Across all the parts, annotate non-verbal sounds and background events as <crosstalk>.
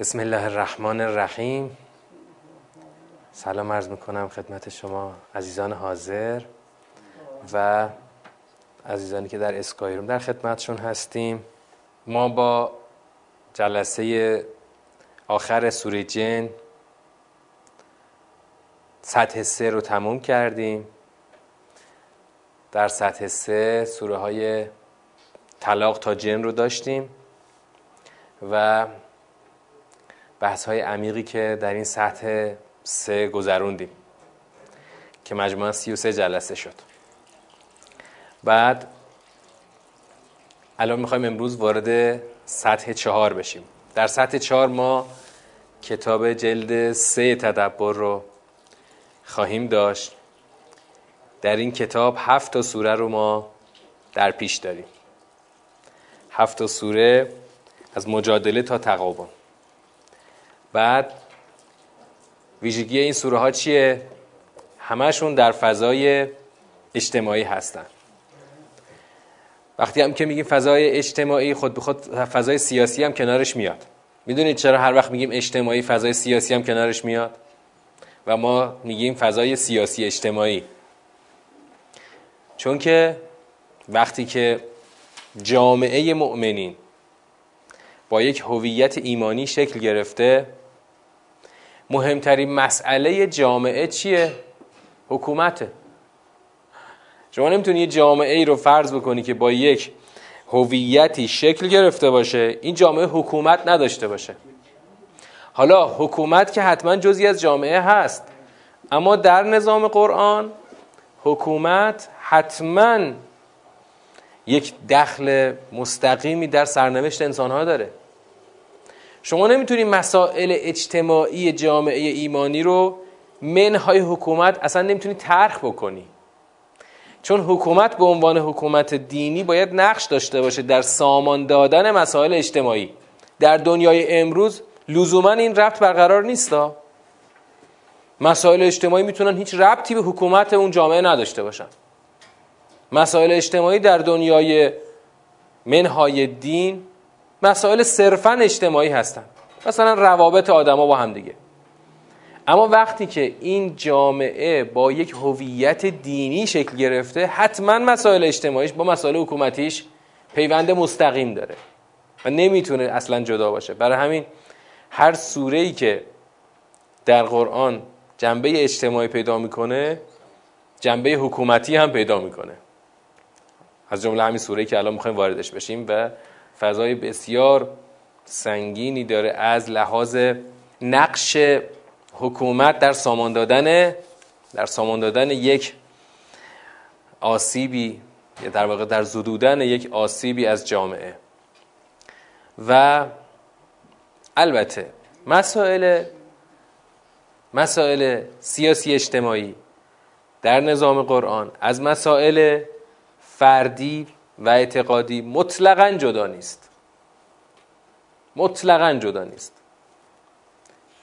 بسم الله الرحمن الرحیم. سلام عرض می‌کنم خدمت شما عزیزان حاضر و عزیزانی که در اسکایروم در خدمتشون هستیم. ما با جلسه آخر سوره جن سطح سه رو تموم کردیم. در سطح سه سوره های طلاق تا جن رو داشتیم و بحث های عمیقی که در این سطح سه گذروندیم که مجموعا سی و سه جلسه شد. بعد الان می‌خوایم امروز وارد سطح چهار بشیم. در سطح چهار ما کتاب جلد سه تدبر رو خواهیم داشت. در این کتاب هفت تا سوره رو ما در پیش داریم. هفت تا سوره از مجادله تا تقابل. بعد ویژگی این سوره ها چیه؟ همشون در فضای اجتماعی هستن. وقتی هم که میگیم فضای اجتماعی خود به خود فضای سیاسی هم کنارش میاد. می‌دونید چرا هر وقت میگیم اجتماعی فضای سیاسی هم کنارش میاد؟ و ما میگیم فضای سیاسی اجتماعی. چون که وقتی که جامعه مؤمنین با یک هویت ایمانی شکل گرفته. مهمترین مسئله جامعه چیه؟ حکومته. شما نمی‌تونی یه جامعه ای رو فرض بکنی که با یک هویتی شکل گرفته باشه. این جامعه حکومت نداشته باشه. حالا حکومت که حتما جزی از جامعه هست. اما در نظام قرآن حکومت حتما یک دخل مستقیمی در سرنوشت انسانها داره. شما نمی‌تونی مسائل اجتماعی جامعه ایمانی رو منهای حکومت اصلا نمی‌تونی ترخ بکنی. چون حکومت به عنوان حکومت دینی باید نقش داشته باشه در سامان دادن مسائل اجتماعی. در دنیای امروز لزوما این ربط برقرار نیستا. مسائل اجتماعی می‌تونن هیچ ربطی به حکومت اون جامعه نداشته باشن. مسائل اجتماعی در دنیای منهای دین مسائل صرفا اجتماعی هستن. مثلا روابط آدما با هم دیگه. اما وقتی که این جامعه با یک هویت دینی شکل گرفته حتما مسائل اجتماعیش با مسائل حکومتیش پیوند مستقیم داره و نمی‌تونه اصلا جدا باشه. برای همین هر سوره ای که در قرآن جنبه اجتماعی پیدا می‌کنه جنبه حکومتی هم پیدا می‌کنه. از جمله همین سوره که الان می‌خوایم واردش بشیم و فضای بسیار سنگینی داره از لحاظ نقش حکومت در سامان دادن در سامان دادن یک آسیبی یا در واقع در زدودن یک آسیبی از جامعه. و البته مسائل مسائل سیاسی اجتماعی در نظام قرآن از مسائل فردی و اعتقادی مطلقا جدا نیست. مطلقا جدا نیست.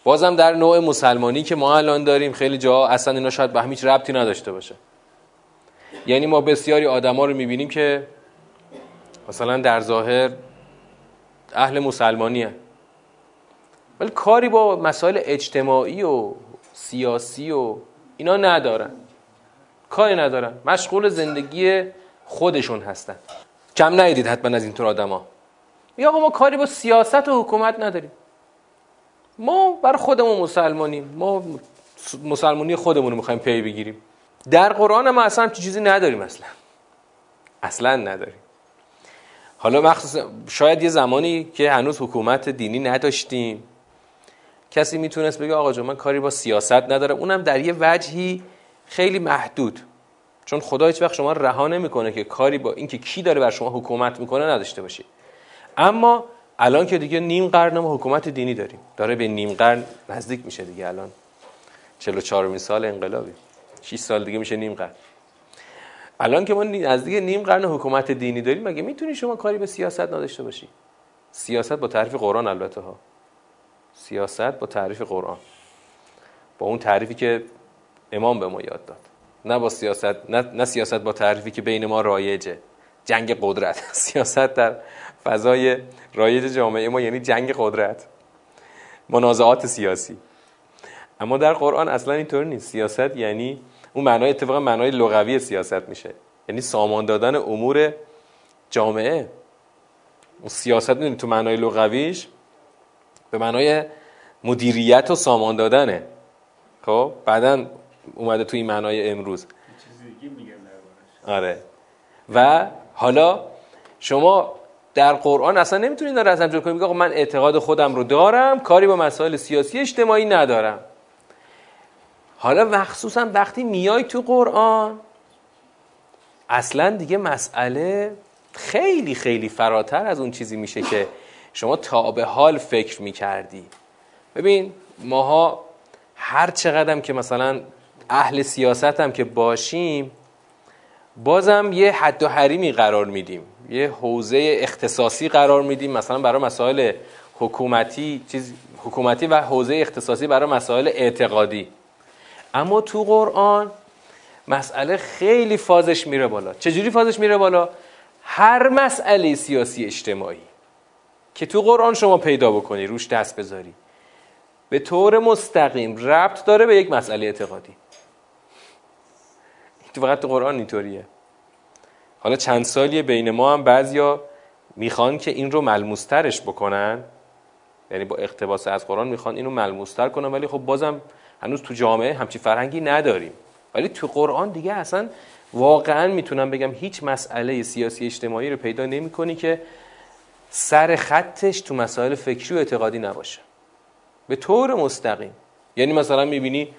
بازم در نوع مسلمانی که ما الان داریم خیلی جا اصلا اینا شاید به هیچ ربطی نداشته باشه. یعنی ما بسیاری آدما رو می‌بینیم که مثلا در ظاهر اهل مسلمانی هست ولی کاری با مسائل اجتماعی و سیاسی و اینا ندارن. کاری ندارن. مشغول زندگی خودشون هستن. کم ندیدید حتما از اینطور آدما. یا ما کاری با سیاست و حکومت نداریم. ما بر خودمون مسلمانیم. ما مسلمانی خودمون رو می‌خوایم پی بگیریم. در قرآن ما اصلا چیزی نداریم اصلا. اصلا نداریم. حالا مخصوصا شاید یه زمانی که هنوز حکومت دینی نداشتیم کسی می‌تونست بگه آقا جان من کاری با سیاست ندارم. اونم در یه وجهی خیلی محدود. چون خدا هیچ وقت شما رها نمی‌کنه که کاری با اینکه کی داره بر شما حکومت می‌کنه نداشته باشید اما الان که دیگه نیم قرن ما حکومت دینی داریم. داره به نیم قرن نزدیک میشه دیگه الان. 44 سال انقلابی. 6 سال دیگه میشه نیم قرن. الان که ما نزدیک نیم قرن حکومت دینی داریم مگه می‌تونی شما کاری به سیاست نداشته باشی؟ سیاست با تعریف قرآن البته ها. سیاست با تعریف قرآن. با اون تعریفی که امام به ما یاد داد. نه با سیاست نه, نه سیاست با تعریفی که بین ما رایجه جنگ قدرت. <laughs> سیاست در فضای رایج جامعه ما یعنی جنگ قدرت. منازعات سیاسی. اما در قرآن اصلا اینطور نیست. سیاست یعنی اون معنای اتفاقا معنای لغوی سیاست میشه. یعنی سامان دادن امور جامعه. اون سیاست می‌دونی تو معنای لغویش به معنای مدیریت و سامان دادنه. خب؟ بعدا اومده تو این معنای امروز. آره. و حالا شما در قرآن اصلا نمی‌تونید این رو ازم کنید. آقا من اعتقاد خودم رو دارم کاری با مسائل سیاسی اجتماعی ندارم. حالا مخصوصا وقتی میای تو قرآن اصلا دیگه مسئله خیلی خیلی فراتر از اون چیزی میشه که شما تا به حال فکر می‌کردی. ببین ماها هر چقدر که مثلا اهل سیاست هم که باشیم بازم یه حد و حریمی قرار میدیم. یه حوزه اختصاصی قرار میدیم. مثلا برای مسائل حکومتی چیز حکومتی و حوزه اختصاصی برای مسائل اعتقادی. اما تو قرآن مسئله خیلی فازش میره بالا. چجوری فازش میره بالا؟ هر مسئله سیاسی اجتماعی که تو قرآن شما پیدا بکنی روش دست بذاری به طور مستقیم ربط داره به یک مسئله اعتقادی. فقط تو قرآن اینطوریه. حالا چند سالیه بین ما هم بعضیا می‌خوان که این رو ملموسترش بکنن. یعنی با اقتباس از قرآن می‌خوان اینو ملموستر کنن ولی خب بازم هنوز تو جامعه همچی فرهنگی نداریم. ولی تو قرآن دیگه اصلا واقعا می‌تونم بگم هیچ مسئله سیاسی اجتماعی رو پیدا نمی که سر خطش تو مسائل فکری و اعتقادی نباشه. به طور مستقیم. یعنی مثلا می‌بینی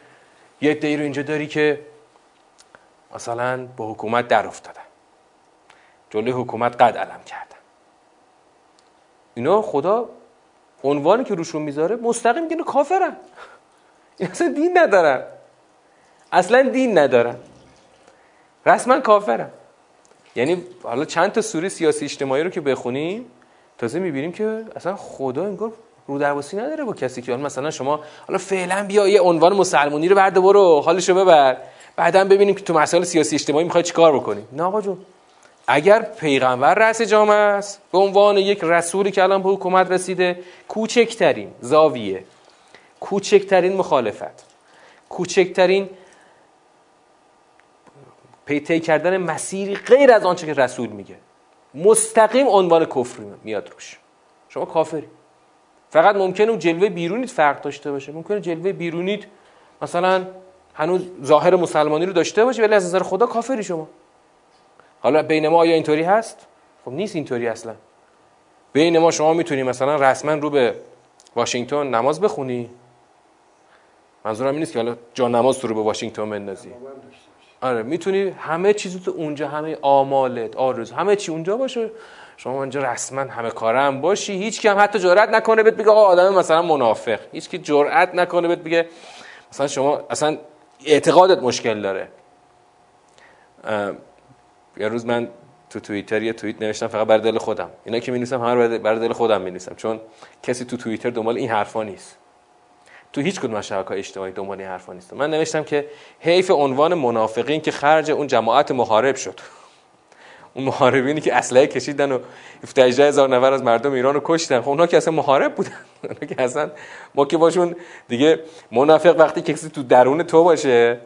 یه دی رو اینجا داری که مثلا با حکومت در افتادن. جلوی حکومت قد علم کردن. اینا خدا عنوانی که روشون می‌ذاره مستقیم میگه کافرن. <laughs> این اصلا دین ندارن. اصلا دین ندارن. رسما کافرن. یعنی حالا چند تا سوره سیاسی اجتماعی رو که بخونیم تازه می‌بینیم که اصلا خدا انگار رو درواسی نداره با کسی که مثلا شما حالا فعلا بیا یه عنوان مسلمانی رو برده برو حالشو ببر. بعدا ببینیم که تو مسائل سیاسی اجتماعی می‌خوای چیکار بکنی. نه آقا جون. اگر پیغمبر رأس جامعه است به عنوان یک رسولی که الان به حکومت رسیده کوچکترین زاویه کوچکترین مخالفت کوچکترین پیتی کردن مسیری غیر از آنچه که رسول میگه. مستقیم عنوان کفر میاد روش. شما کافری. فقط ممکنه اون جلوه بیرونیت فرق داشته باشه. ممکنه جلوه بیرونیت مثلا هنوز ظاهر مسلمانی رو داشته باشه ولی از نظر خدا کافری شما. حالا بین ما آیا اینطوری هست؟ خب نیست اینطوری اصلا. بین ما شما می‌تونی مثلا رسما رو به واشنگتن نماز بخونی؟ منظورم این نیست که حالا جا نماز تو رو به واشنگتن بندازی. آره می‌تونی همه چیز تو اونجا همه آمالت آرزو همه چی اونجا باشه. شما اونجا رسما همه کارم باشی. هیچ کی هم حتی جرئت نکنه بهت بگه آقا آدم مثلا منافق. هیچ کی جرئت نکنه بهت بگه مثلا شما اصلا اعتقادت مشکل داره. یه روز من تو توییتر یه توییت نوشتم فقط برای دل خودم. اینا که می‌نویسم همه برای دل خودم می‌نویسم چون کسی تو توییتر دنبال این حرفا نیست. تو هیچ کدوم از شبکه‌های اجتماعی دنبال این حرفا نیست. من نوشتم که حیف عنوان منافقین که خرج اون جماعت محارب شد. اون محاربینی که اسلحه کشیدن و 18 هزار نفر از مردم ایران رو کشتن. خب اونا که اصلا محارب بودن. <laughs> اونا که اصلا ما که باشون دیگه منافق وقتی کسی تو درون تو باشه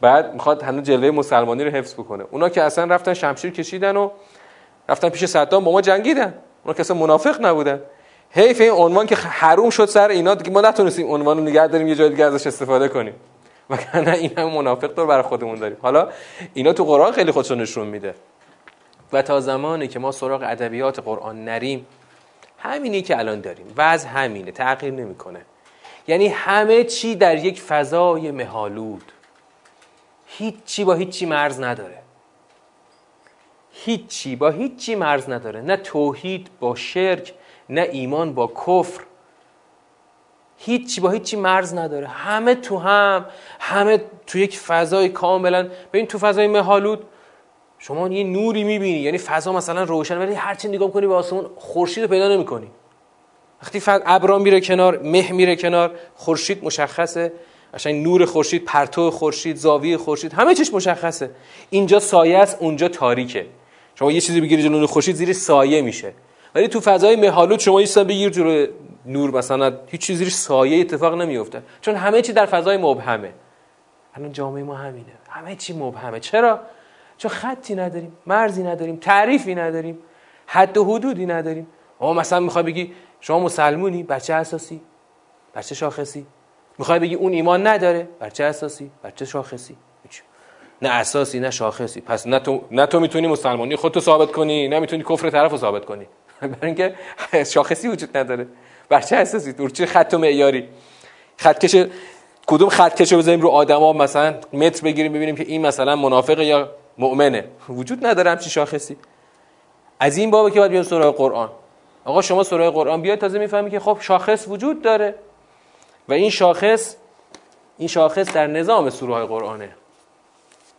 بعد می‌خواد هنوز جلوه مسلمانی رو حفظ بکنه. اونا که اصلا رفتن شمشیر کشیدن و رفتن پیش صدام با ما جنگیدن. اونا که اصلا منافق نبودن. حیف این عنوان که حروم شد سر اینا دیگه ما نتونستیم عنوان رو نگه داریم یه جای دیگه ازش استفاده کنیم. <laughs> وگرنه این هم منافق دور برای خودمون داریم. حالا اینا تو قرآن خیلی خودشون نشون میده. و تا زمانی که ما سراغ ادبیات قرآن نریم همینی که الان داریم. وضع همینه تغییر نمی‌کنه. یعنی همه چی در یک فضای مهالود هیچی با هیچی مرز نداره. هیچی با هیچی مرز نداره. نه توحید با شرک نه ایمان با کفر. هیچی با هیچی مرز نداره. همه تو هم همه تو یک فضای کاملا. ببین تو فضای مهالود شما یه نوری می‌بینی یعنی فضا مثلا روشن ولی هر چی نگاه کنی به آسمون خورشید رو پیدا نمی‌کنی. وقتی ابرا میره کنار مه میره کنار خورشید مشخصه. قشنگ نور خورشید پرتو خورشید زاویه خورشید همه چیش مشخصه. اینجا سایه است اونجا تاریکه. شما یه چیزی بگیری جلوی خورشید زیر سایه میشه. ولی تو فضای مهالود شما یه بگیر جلوی نور مثلا هیچ چیزی سایه اتفاق نمیفته چون همه چی در فضای مبهمه. الان جامعه ما همینه. همه چی مبهمه. چرا؟ چون خطی نداریم مرزی نداریم تعریفی نداریم حد و حدودی نداریم. اما مثلا می‌خوای بگی شما مسلمونی بر اساسی؟ بر چه شاخصی؟ می‌خوای بگی اون ایمان نداره بر اساسی؟ بر چه شاخصی؟ نه اساسی نه شاخصی. پس نه تو نه تو می‌تونی مسلمانی خودتو ثابت کنی نه می‌تونی کفر طرفو ثابت کنی. <laughs> برای اینکه <laughs> شاخصی وجود نداره. بر اساسی؟ دور چه خط و معیاری؟ خطکش کدوم خطکشو بزنیم رو آدما مثلا متر بگیریم ببینیم که این مثلا منافق یا مؤمنه. وجود نداره همچین شاخصی. از این بابه که باید بیام سراغ قرآن. آقا شما سراغ قرآن بیاد تازه می‌فهمی که خب شاخص وجود داره. و این شاخص این شاخص در نظام سوره های قرآنه.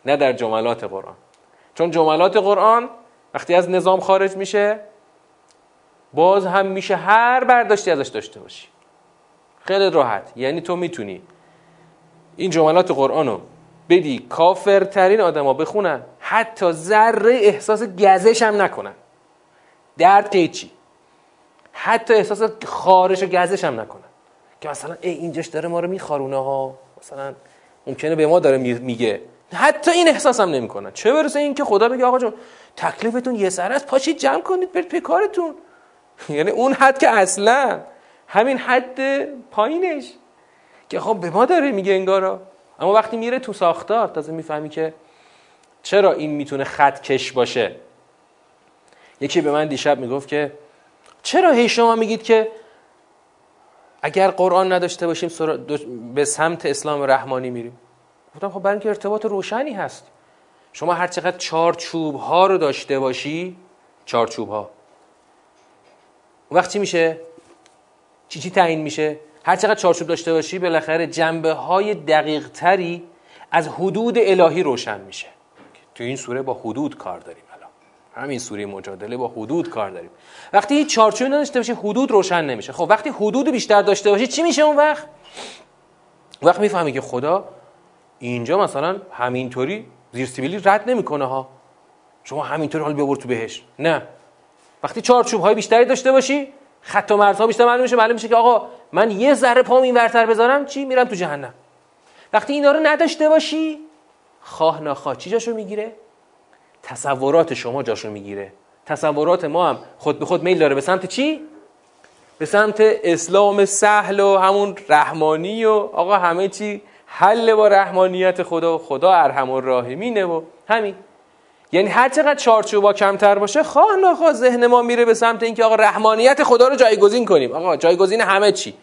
نه در جملات قرآن. چون جملات قرآن وقتی از نظام خارج میشه باز هم میشه هر برداشتی ازش داشته باشی. خیلی راحت. یعنی تو می‌تونی این جملات قرآن رو بدی کافرترین آدما بخونن حتی ذره احساس گزش هم نکنن. درد قیچی حتی احساس خارش و گزش هم نکنن. که مثلا ای اینجاش داره ما رو میخارونه ها. مثلا ممکنه به ما داره میگه. حتی این احساس هم نمی‌کنن. چه برسه این که خدا بگه آقا جون تکلیفتون یه سر است پاشید جمع کنید برید پی کارتون. <laughs> یعنی اون حد که اصلا همین حد پایینش. که خب به ما داره میگه انگارا. اما وقتی میره تو ساختار تازه می‌فهمی که چرا این می‌تونه خط کش باشه. یکی به من دیشب می‌گفت که چرا هی شما میگید که اگر قرآن نداشته باشیم به سمت اسلام رحمانی میریم؟ گفتم خب برای اینکه ارتباط روشنی هست. شما هر چقدر چارچوب ها رو داشته باشی چارچوب ها اون وقت چی میشه؟ چی چی تعیین میشه؟ هر چقدر چارچوب داشته باشی بالاخره جنبه های دقیق تری از حدود الهی روشن میشه. تو این سوره با حدود کار داریم الان. همین سوره مجادله با حدود کار داریم. وقتی هیچ چارچوبی نداشته باشی حدود روشن نمیشه. خب وقتی حدود بیشتر داشته باشی چی میشه اون وقت؟ وقت می‌فهمی که خدا اینجا مثلا همینطوری زیر سیبیلی رد نمی‌کنه ها. شما همینطوری حال ببر تو بهش. نه. وقتی چارچوب های بیشتری داشته باشی خط و مرزها بیشتر معلوم میشه معلوم میشه که آقا من یه ذره پام این ورتر بذارم چی؟ میرم تو جهنم. وقتی اینا رو نداشته باشی خواه نخواه چی جاشو می‌گیره؟ تصورات شما جاشو می‌گیره. تصورات ما هم خود به خود میل داره. به سمت چی؟ به سمت اسلام سهل و همون رحمانی و آقا همه چی حل با رحمانیت خدا خدا ارحم الراحمینه و همین. یعنی هر چقدر چارچوبا کمتر باشه خواه نخواه ذهن ما میره به سمت اینکه آقا رحمانیت خدا رو جایگزین کنیم. آقا جایگزین همه چی؟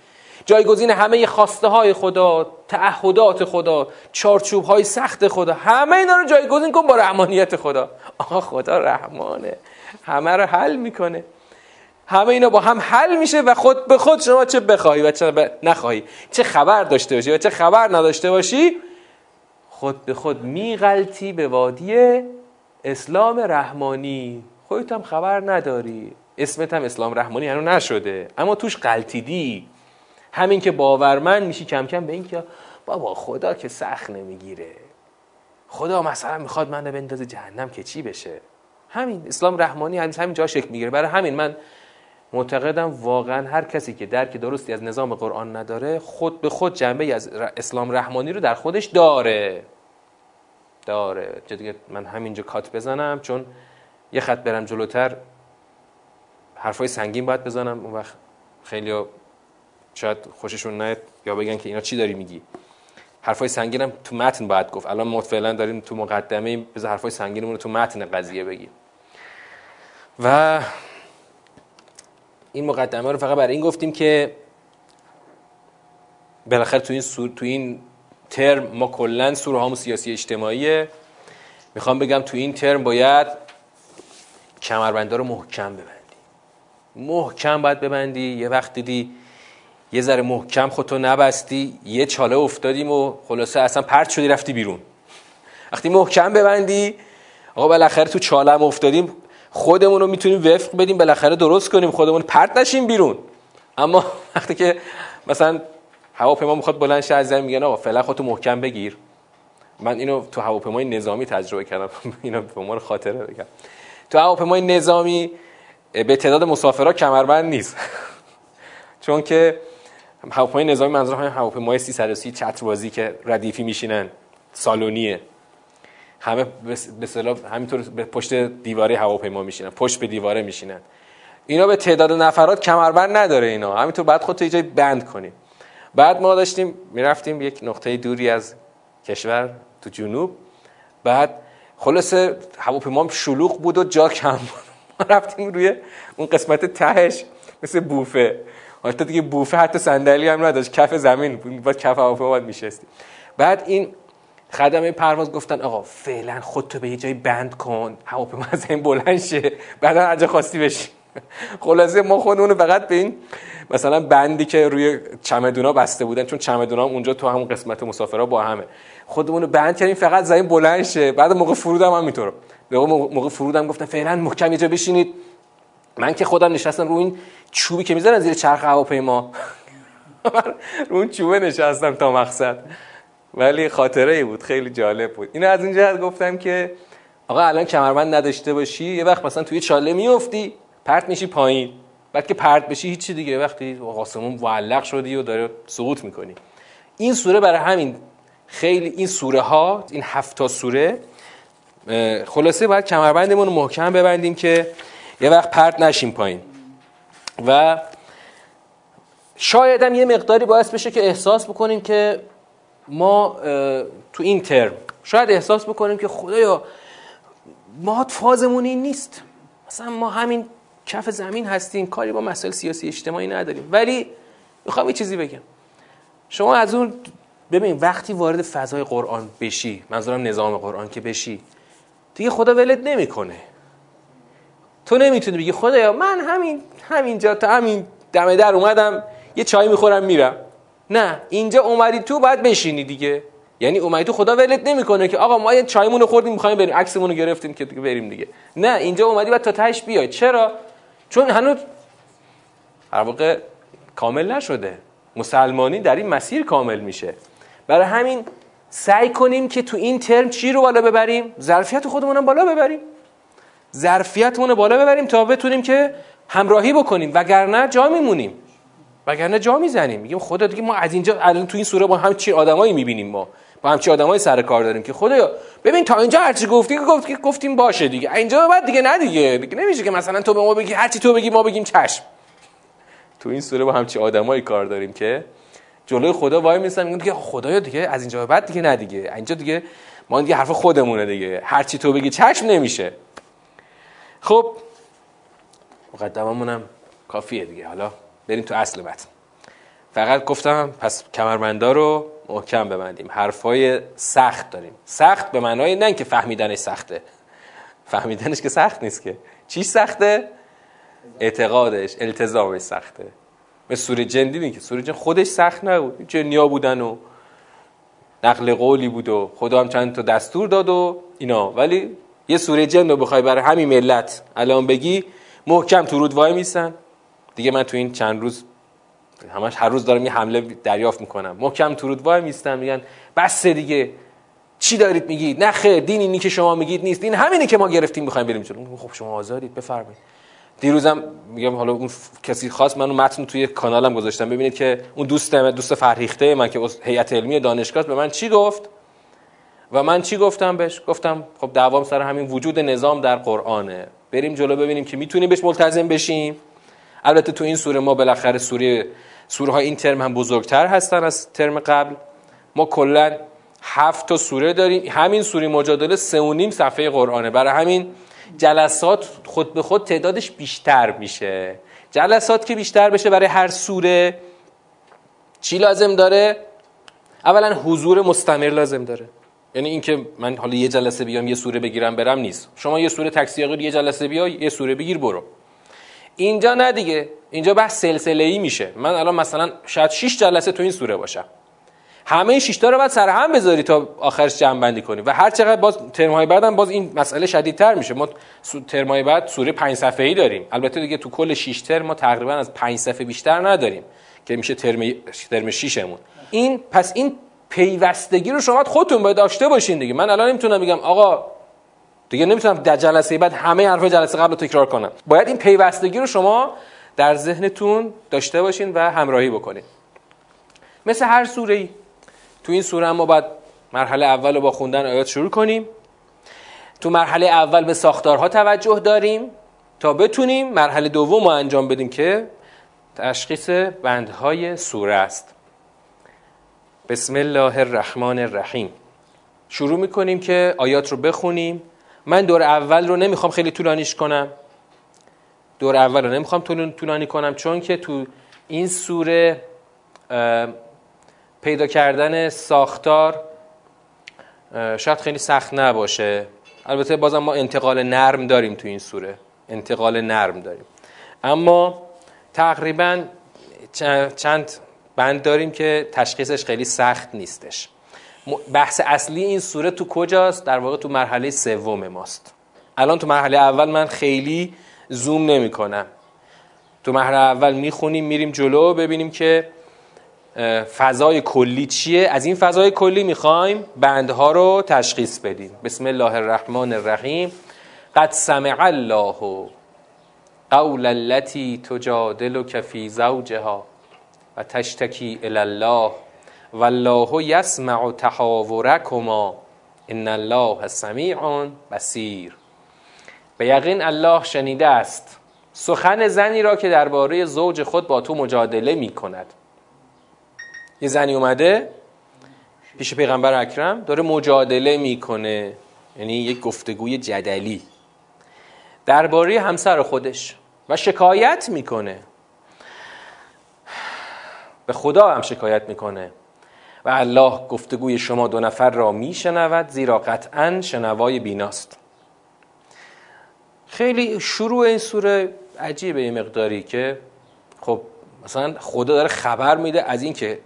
جایگزین همه خواسته های خدا تعهدات خدا چارچوب های سخت خدا همه اینا رو جایگزین کن با رحمانیت خدا. آقا خدا رحمانه. همه رو حل می‌کنه. همه اینا با هم حل میشه و خود به خود شما چه بخواهی و چه نخواهی؟ چه خبر داشته باشی و چه خبر نداشته باشی؟ خود به خود میغلطی به وادی اسلام رحمانی. خودت هم خبر نداری. اسمت هم اسلام رحمانی هنو نشده. اما توش قلتیدی. همین که باورمند میشی کم کم به این که بابا خدا که سخت نمی‌گیره. خدا مثلا می‌خواد من بندازه جهنم که چی بشه؟ همین اسلام رحمانی همین جا شکل می‌گیره. برای همین من معتقدم واقعا هر کسی که درک درستی از نظام قرآن نداره خود به خود جنبه از اسلام رحمانی رو در خودش داره. داره. دیگه من همینجا کات بزنم چون یه خط برم جلوتر حرفای سنگین باید بزنم. اون وقت خیلی شاید خوششون نیاد یا بگن که اینا چی داری میگی. حرفای سنگینم تو متن باید گفت. الان ما فعلا داریم تو مقدمه بذار حرفای سنگینمون تو متن قضیه بگیم. و این مقدمه رو فقط برای این گفتیم که بالاخره تو این سور تو این ترم ما کلا سوره هامون سیاسی اجتماعیه. می‌خوام بگم تو این ترم باید کمربنده رو محکم ببندی. محکم باید ببندی. یه وقت دیدی یه ذره محکم خودتو نبستی. یه چاله افتادیم و خلاصه اصلا پرت شدی رفتی بیرون. وقتی محکم ببندی آقا بالاخره تو چاله هم افتادیم. خودمون رو می‌تونیم وفق بدیم بالاخره درست کنیم. خودمون پرت نشیم بیرون. اما <laughs> وقتی که مثلا هواپیما می‌خواد بلند شه از زمین میگن آقا فعلا خودتو محکم بگیر. من اینو تو هواپیمای نظامی تجربه کردم. <laughs> اینو به عنوان خاطره بگم. تو هواپیمای نظامی به تعداد مسافرها کمربند نیست. <laughs> چون که هواپیمای نظامی منظور همین هواپیمای 330 چتربازی که ردیفی میشینن. سالونیه. همه به اصطلاح همینطور به پشت دیواره هواپیما میشینن. پشت به دیواره میشینن. اینا به تعداد نفرات کمربند نداره اینا. همینطور بعد خودت یه جای بند کنی. بعد ما داشتیم می‌رفتیم یک نقطه دوری از کشور تو جنوب. بعد خلاصه هواپیما شلوغ بود و جا کم بود. <laughs> ما رفتیم روی اون قسمت تهش مثل بوفه. حتی دیگه بوفه حتی صندلی هم نداشت کف زمین با کف هواپیما باید میشستی بعد این خدمه پرواز گفتن آقا فعلا خودتو به یه جایی بند کن هواپیما از این بلند شه. بعدا هر خواستی بشی <laughs> خلاصه ما خودمون فقط به این مثلا بندی که روی چمدونا بسته بودن چون چمدونا اونجا تو همون قسمت مسافرها با همه. خودمون بند کردیم فقط زمین بلند شه. بعد موقع فرودم هم اینطور موقع فرودم گفتن فعلا محکم یه بشینید. من که خودم نشستم رو این چوبی که می‌ذارن زیر چرخ هواپیما. <laughs> رو اون چوبه نشستم تا مقصد. ولی خاطره ای بود خیلی جالب بود. اینو از اینجا گفتم که آقا الان کمربند نداشته باشی یه وقت مثلا توی چاله میفتی پرت میشی پایین. بعد که پرت بشی هیچی دیگه. وقتی آسمون معلق شدی و داره سقوط می‌کنی. این سوره برای همین خیلی این سوره ها این هفتا سوره خلاصه باید کمربندمون رو محکم ببندیم که یه وقت پرت نشیم پایین. و شاید هم یه مقداری باعث بشه که احساس بکنیم که ما تو این ترم شاید احساس بکنیم که خدایا ما فازمون این نیست. مثلا ما همین کف زمین هستیم کاری با مسائل سیاسی اجتماعی نداریم. ولی می‌خوام یه چیزی بگم. شما از اون ببین وقتی وارد فضای قرآن بشی منظورم نظام قرآن که بشی دیگه خدا ولت نمی‌کنه. تو نمی‌تونی بگی خدایا من همین همینجا تا همین دم در اومدم یه چای می‌خورم میرم. نه اینجا اومدی تو باید بشینی دیگه. یعنی اومدی تو خدا ولت نمی‌کنه که آقا ما یه چایمون رو خوردیم می‌خوایم بریم عکسمون رو گرفتیم که بریم دیگه. نه اینجا اومدی بعد تا تهش بیای. چرا؟ چون هنوز هر واقع کامل نشده. مسلمانی در این مسیر کامل میشه. برای همین سعی کنیم که تو این ترم چی رو بالا ببریم؟ ظرفیت خودمون بالا ببریم. ظرفیتمون بالا ببریم تا بتونیم که همراهی بکنیم. وگرنه جا میمونیم. وگرنه جا می‌زنیم. میگیم خدا دیگه ما از اینجا الان تو این سوره با هم چی آدمایی می‌بینیم ما. با همچی آدمای سر کار داریم که خدایا ببین تا اینجا هرچی گفتی که گفت گفتیم باشه دیگه. اینجا بعد دیگه نه دیگه. نمیشه که مثلا تو به ما بگی هرچی تو بگی ما بگیم چشم. تو این سوره با همچی آدمایی کار داریم که جلوی خدا وای میسن میگن که خدایا دیگه از اینجا بعد دیگه نه دیگه. اینجا دیگه ما دیگه حرف خودمونه دیگه. هرچی تو بگی چشم نمیشه. خب مقدممونم کافیه دیگه. حالا بریم تو اصل متن فقط گفتم پس کمربندا رو محکم ببندیم. حرفای سخت داریم. سخت به معنای نه که فهمیدنش سخته. فهمیدنش که سخت نیست که. چی سخته؟ اعتقادش التزامش سخته. به سوره جن دیدین که سوره جن خودش سخت نبود. جنیا بودن و نقل قولی بود و خدا هم چند تا دستور داد و اینا. ولی یه سوره جن رو بخوای برای همین ملت الان بگی محکم تو رود وای میسن. دیگه من تو این چند روز همش هر روز دارم یه حمله دریافت می‌کنم. محکم تو رود وای میستن میگن بس دیگه. چی دارید میگید؟ نه خیر دین اینی که شما میگید نیست. این همینی که ما گرفتیم می‌خوایم بریم جلو. خب شما آزادید بفرمایید. دیروزم میگم حالا اون کسی خاص منو متن توی کانالم گذاشتم. ببینید که اون دوستم دوست فرهیخته من که هیئت علمی دانشگاه به من چی گفت؟ و من چی گفتم بهش؟ گفتم خب دعوام سر همین وجود نظام در قرآنه. بریم جلو ببینیم که می‌تونیم بهش ملتزم بشیم. البته تو این سوره ما بالاخره سوره سوره ها این ترم هم بزرگتر هستن از ترم قبل. ما کلا هفت تا سوره داریم. همین سوره مجادله سه و نیم صفحه قرآنه. برای همین جلسات خود به خود تعدادش بیشتر میشه. جلسات که بیشتر بشه برای هر سوره چی لازم داره؟ اولا حضور مستمر لازم داره. یعنی اینکه من حالا یه جلسه بیام یه سوره بگیرم برم نیست. شما یه سوره تکسیاقی یه جلسه بیا یه سوره بگیر برو. اینجا نه دیگه. اینجا بحث سلسله ای میشه. من الان مثلا شاید 6 جلسه تو این سوره باشم. همه این 6 تا رو باید سر هم بذاری تا آخرش جمع بندی کنی. و هر چقدر باز ترم های بعدم باز این مسئله شدیدتر میشه. ما ترم های بعد سوره 5 صفحه ای داریم. البته دیگه تو کل 6 ترم ما تقریبا از 5 صفحه بیشتر نداریم که میشه ترم ترم 6 مون این پس این پیوستگی رو شما خودتون باید داشته باشین دیگه. من الان نمی‌تونم بگم آقا دیگه نمی‌تونم در جلسه بعد همه حرف جلسه قبل رو تکرار کنم. باید این پیوستگی رو شما در ذهنتون داشته باشین و همراهی بکنین. مثل هر سوره ای تو این سوره ما باید مرحله اول رو با خوندن آیات شروع کنیم. تو مرحله اول به ساختارها توجه داریم تا بتونیم مرحله دوم رو انجام بدیم که تشخیص بندهای سوره است. بسم الله الرحمن الرحیم. شروع می‌کنیم که آیات رو بخونیم. من دور اول رو نمی‌خوام خیلی طولانیش کنم. دور اول رو نمی‌خوام طولانی کنم چون که تو این سوره پیدا کردن ساختار شاید خیلی سخت نباشه. البته بازم ما انتقال نرم داریم تو این سوره. انتقال نرم داریم. اما تقریبا چند بند داریم که تشخیصش خیلی سخت نیستش. بحث اصلی این سوره تو کجاست؟ در واقع تو مرحله سوم ماست. الان تو مرحله اول من خیلی زوم نمی کنم تو مرحله اول می‌خونیم میریم جلو ببینیم که فضای کلی چیه. از این فضای کلی می‌خوایم بندها رو تشخیص بدیم. بسم الله الرحمن الرحیم. قد سمع الله قول التي تجادلك في زوجها و تشتکی الله. والله یسمع تحاورکما ان الله سمیع بصیر. به یقین الله شنیده است. سخن زنی را که درباره زوج خود با تو مجادله می کند یه زنی اومده پیش پیغمبر اکرم داره مجادله می‌کنه. یعنی یک گفتگوی جدلی. درباره همسر خودش و شکایت می‌کنه. به خدا هم شکایت می‌کنه. و الله گفتگوی شما دو نفر را میشنود زیرا قطعا شنوای بیناست. خیلی شروع این سوره عجیبه این مقداری که خب مثلا خدا داره خبر میده از اینکه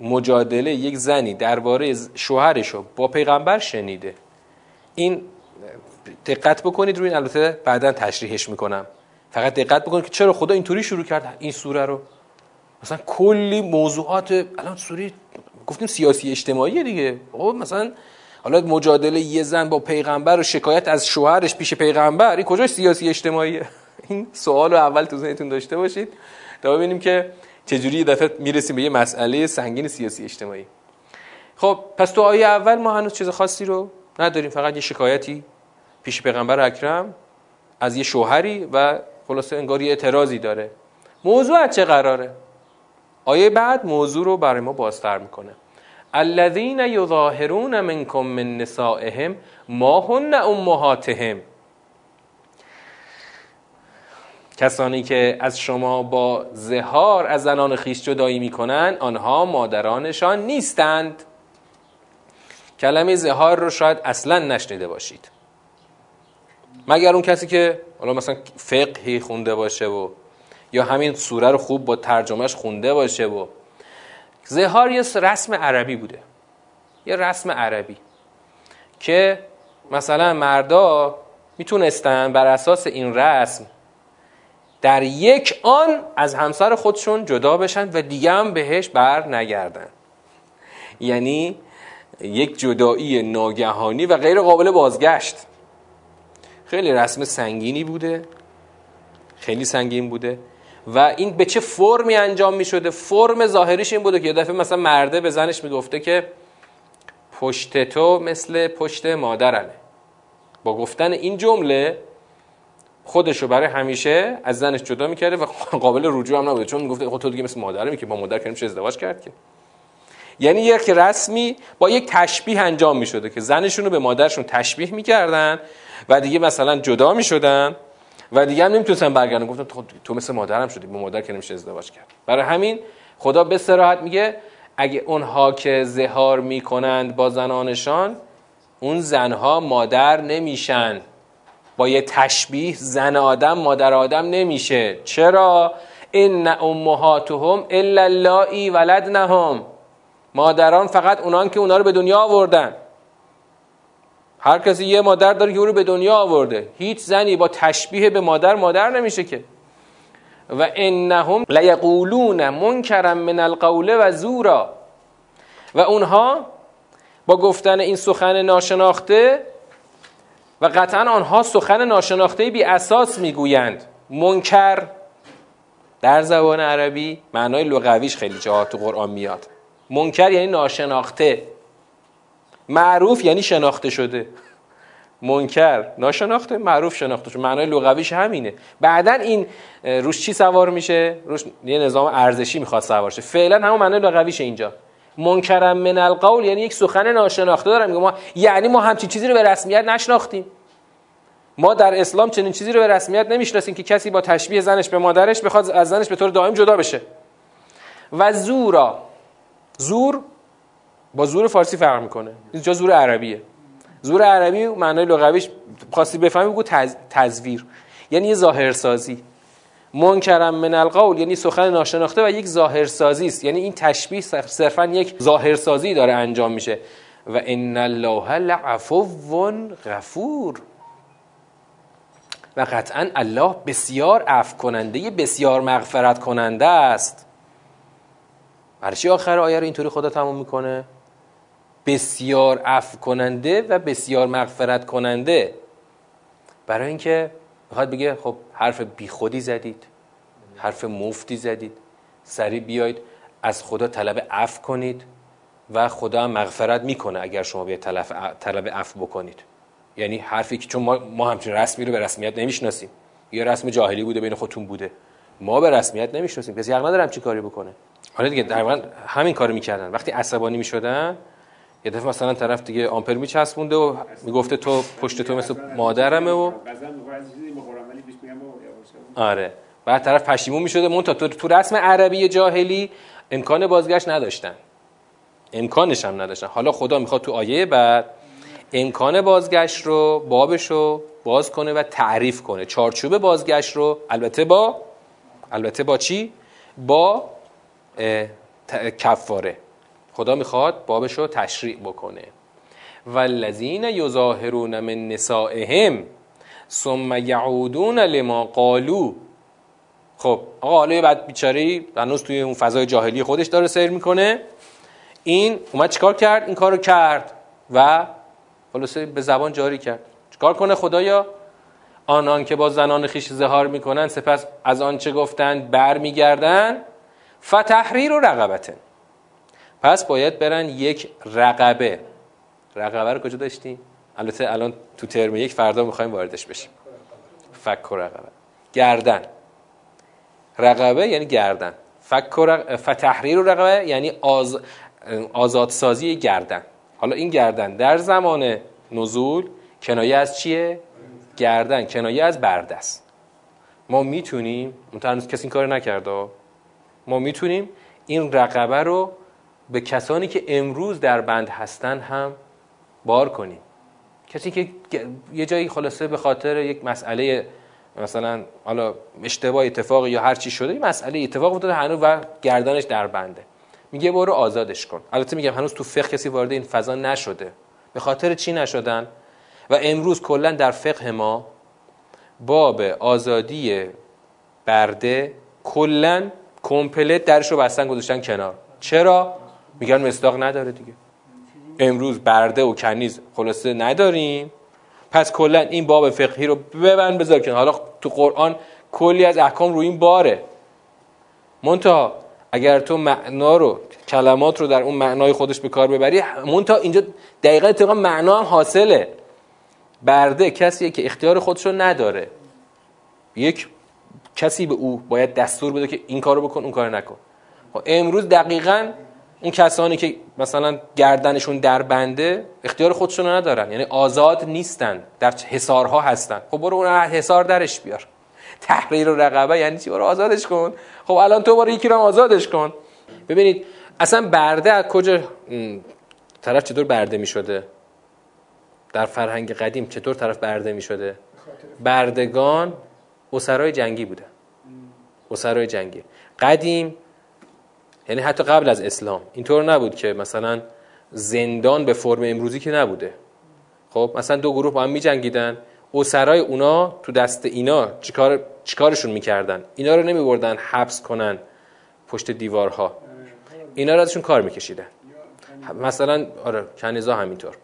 مجادله یک زنی درباره شوهرش رو با پیغمبر شنیده. این دقت بکنید روی این البته بعدا تشریحش می‌کنم. فقط دقت بکنید که چرا خدا اینطوری شروع کرد این سوره رو. مثلا کلی موضوعات الان سوره گفتیم سیاسی اجتماعی دیگه. خب مثلا حالا مجادله یه زن با پیغمبر و شکایت از شوهرش پیش پیغمبر این کجا سیاسی اجتماعیه؟ <laughs> این سوال رو اول تو ذهنتون داشته باشید تا ببینیم که چجوری یه دفعه می‌رسیم به یه مسئله سنگین سیاسی اجتماعی. خب پس تو آیه اول ما هنوز چیز خاصی رو نداریم. فقط یه شکایتی پیش پیغمبر اکرم از یه شوهری و خلاصه انگار یه اعتراضی داره. موضوع چه قراره؟ آیه بعد موضوع رو برای ما بازتر می‌کنه. الذین یظاهرون منکم من نسائهم ما هن امهاتهم. کسانی که از شما با زهار از زنان خیش جدایی می‌کنند آنها مادرانشان نیستند. کلمه زهار رو شاید اصلا نشنیده باشید. مگر اون کسی که حالا مثلا فقهی خونده باشه و یا همین سوره رو خوب با ترجمهش خونده باشه و زهار یه رسم عربی بوده. یه رسم عربی که مثلا مردا می‌تونستن بر اساس این رسم در یک آن از همسر خودشون جدا بشن و دیگه هم بهش بر نگردن. یعنی یک جدایی ناگهانی و غیر قابل بازگشت. خیلی رسم سنگینی بوده. خیلی سنگین بوده. و این به چه فرمی انجام می شده فرم ظاهریش این بوده که یه دفعه مثلا مرده به زنش می‌گفته که پشت تو مثل پشت مادرمه. با گفتن این جمله خودشو برای همیشه از زنش جدا می‌کرده و <laughs> قابل رجوع هم نبوده. چون می‌گفته خود تو دیگه مثل مادرمی که با مادر کنیم چه ازدواج کرد که. یعنی یک رسمی با یک تشبیه انجام می‌شده که زنشون رو به مادرشون تشبیه می‌کردن و دیگه مثلا جدا می‌شدن. و دیگه هم نمی‌تونستن برگردن. گفتن تو مثل مادرم شدی با مادر که نمیشه ازدواج کرد. برای همین خدا به صراحت میگه اگه اونها که زهار می‌کنند با زنانشان اون زنها مادر نمیشن. با یه تشبیه زن آدم مادر آدم نمیشه. چرا؟ ان امهاتهم الا اللائي ولدنهم. مادران فقط اونان که اونا رو به دنیا آوردن. هر کسی یه مادر داره که او رو به دنیا آورده. هیچ زنی با تشبیه به مادر مادر نمیشه که. و انهم لیقولون منکرا من القول و زورا. و اونها با گفتن این سخن ناشناخته و قطعا آنها سخن ناشناخته بی اساس می‌گویند. منکر در زبان عربی معنای لغویش خیلی جاها تو قرآن میاد. منکر یعنی ناشناخته. معروف یعنی شناخته شده. منکر. ناشناخته معروف شناخته شده. معنای لغویش همینه. بعدا این روش چی سوار میشه؟ روش یه نظام ارزشی می‌خواد سوار شه. فعلا همون معنای لغویش اینجا. منکرم من القول یعنی یک سخن ناشناخته دارم. ما یعنی ما همچین چیزی رو به رسمیت نشناختیم. ما در اسلام چنین چیزی رو به رسمیت نمی‌شناسیم که کسی با تشبیه زنش به مادرش بخواد از زنش به طور دائم جدا بشه. و زورا. زور با زور فارسی فرق می‌کنه. اینجا زور عربیه. زور عربی معنای لغویش خواستی بفهمی بگو تز... تزویر. یعنی یه ظاهرسازی. منکرم من القول یعنی سخن ناشناخته و یک ظاهرسازی است. یعنی این تشبیه صرفا یک ظاهرسازی داره انجام میشه. و ان الله لعفو غفور و قطعا الله بسیار عفو کننده بسیار مغفرت کننده است. برای چی آخر آیه رو اینطوری خدا تموم می‌کنه؟ بسیار عفو کننده و بسیار مغفرت کننده برای اینکه می‌خواد بگه خب حرف بیخودی زدید حرف مفتی زدید سریع بیاید از خدا طلب عفو کنید و خدا هم مغفرت می‌کنه اگر شما بیاید طلب عفو بکنید. یعنی حرفی که چون ما, ما همچین رسمی رو به رسمیت نمی‌شناسیم. یه رسم جاهلی بوده بین خودتون بوده. ما به رسمیت نمی‌شناسیم. کسی حق نداره چی کاری بکنه. حالا دیگه در واقع همین کارو می‌کردن. وقتی عصبانی می‌شدن یه دفعه مثلا طرف دیگه آمپر میچسبونده و می‌گفته تو پشت تو مثل مادرمه و آره. بعد طرف پشیمون می‌شده. مون تا تو, رسم عربی جاهلی امکان بازگشت نداشتن. امکانش هم نداشتن. حالا خدا می‌خواد تو آیه بعد امکان بازگشت رو بابش رو باز کنه و تعریف کنه. چارچوب بازگشت رو البته با البته با چی؟ با کفاره. خدا می‌خواد بابش رو تشریع بکنه. والذین یظاهرون من نسائهم ثم یعودون لما قالو. خب آقا حالا یه بعد بیچاره هنوز توی اون فضای جاهلی خودش داره سیر می‌کنه. این اومد چیکار کرد؟ این کارو کرد و خلاصه به زبان جاری کرد. چیکار کنه خدایا؟ آنان که با زنان خیش زهار می‌کنن سپس از آنچه گفتند بر میگردن فتحریر و رقبتن. پس باید برن یک رقبه. رقبه رو کجا داشتیم؟ البته الان تو ترم یک فردا می‌خوایم واردش بشیم. فک و رقبه. گردن. رقبه یعنی گردن. فک و رق... فتحریر و رقبه یعنی آز... آزادسازی گردن. حالا این گردن در زمان نزول کنایه از چیه؟ گردن. کنایه از بردست. ما می‌تونیم هنوز کسی این کار نکرده ما می‌تونیم این رقبه رو به کسانی که امروز در بند هستن هم بار کنیم. کسی که یه جایی خلاصه به خاطر یک مسئله مثلا حالا اشتباه اتفاق یا هر چی شده مسئله اتفاق افتاده هنوز و گردنش در بنده. میگه برو آزادش کن. البته میگم هنوز تو فقه کسی وارد این فضا نشده. به خاطر چی نشدن؟ و امروز کلا در فقه ما باب آزادی برده کلا کمپلت درش رو بستن گذاشتن کنار. چرا؟ میگن مصداق نداره دیگه. امروز برده و کنیز خلاصه نداریم. پس کلا این باب فقهی رو ببند بذار کنار. حالا تو قرآن کلی از احکام رو این باره. منتها اگر تو معنا رو کلمات رو در اون معنای خودش به کار ببری مونتا اینجا دقیقا اتفاقا معنا هم حاصله. برده کسیه که اختیار خودش رو نداره. یک کسی به او باید دستور بده که این کارو بکن اون کارو نکن. خب امروز دقیقا اون کسانی که مثلا گردنشون در بنده اختیار خودشون رو ندارن. یعنی آزاد نیستن. در حسارها هستن. خب برو اون حسار درش بیار. <laughs> تحریر و رقبه یعنی چی؟ برو آزادش کن. خب الان تو برو یکی رو آزادش کن. ببینید اصلا برده از کجا طرف چطور برده می شده در فرهنگ قدیم چطور طرف برده می شده بردگان اسرای جنگی بوده. اسرای جنگی. قدیم یعنی حتی قبل از اسلام. اینطور نبود که مثلا زندان به فرم امروزی که نبوده. خب مثلا دو گروه با هم می جنگیدن اسرای اونا تو دست اینا چیکار چیکارشون می‌کردن؟ اینا رو نمی بردن حبس کنن پشت دیوارها. اینا رو ازشون کار میکشیدن. مثلا آره کنیزا همینطور.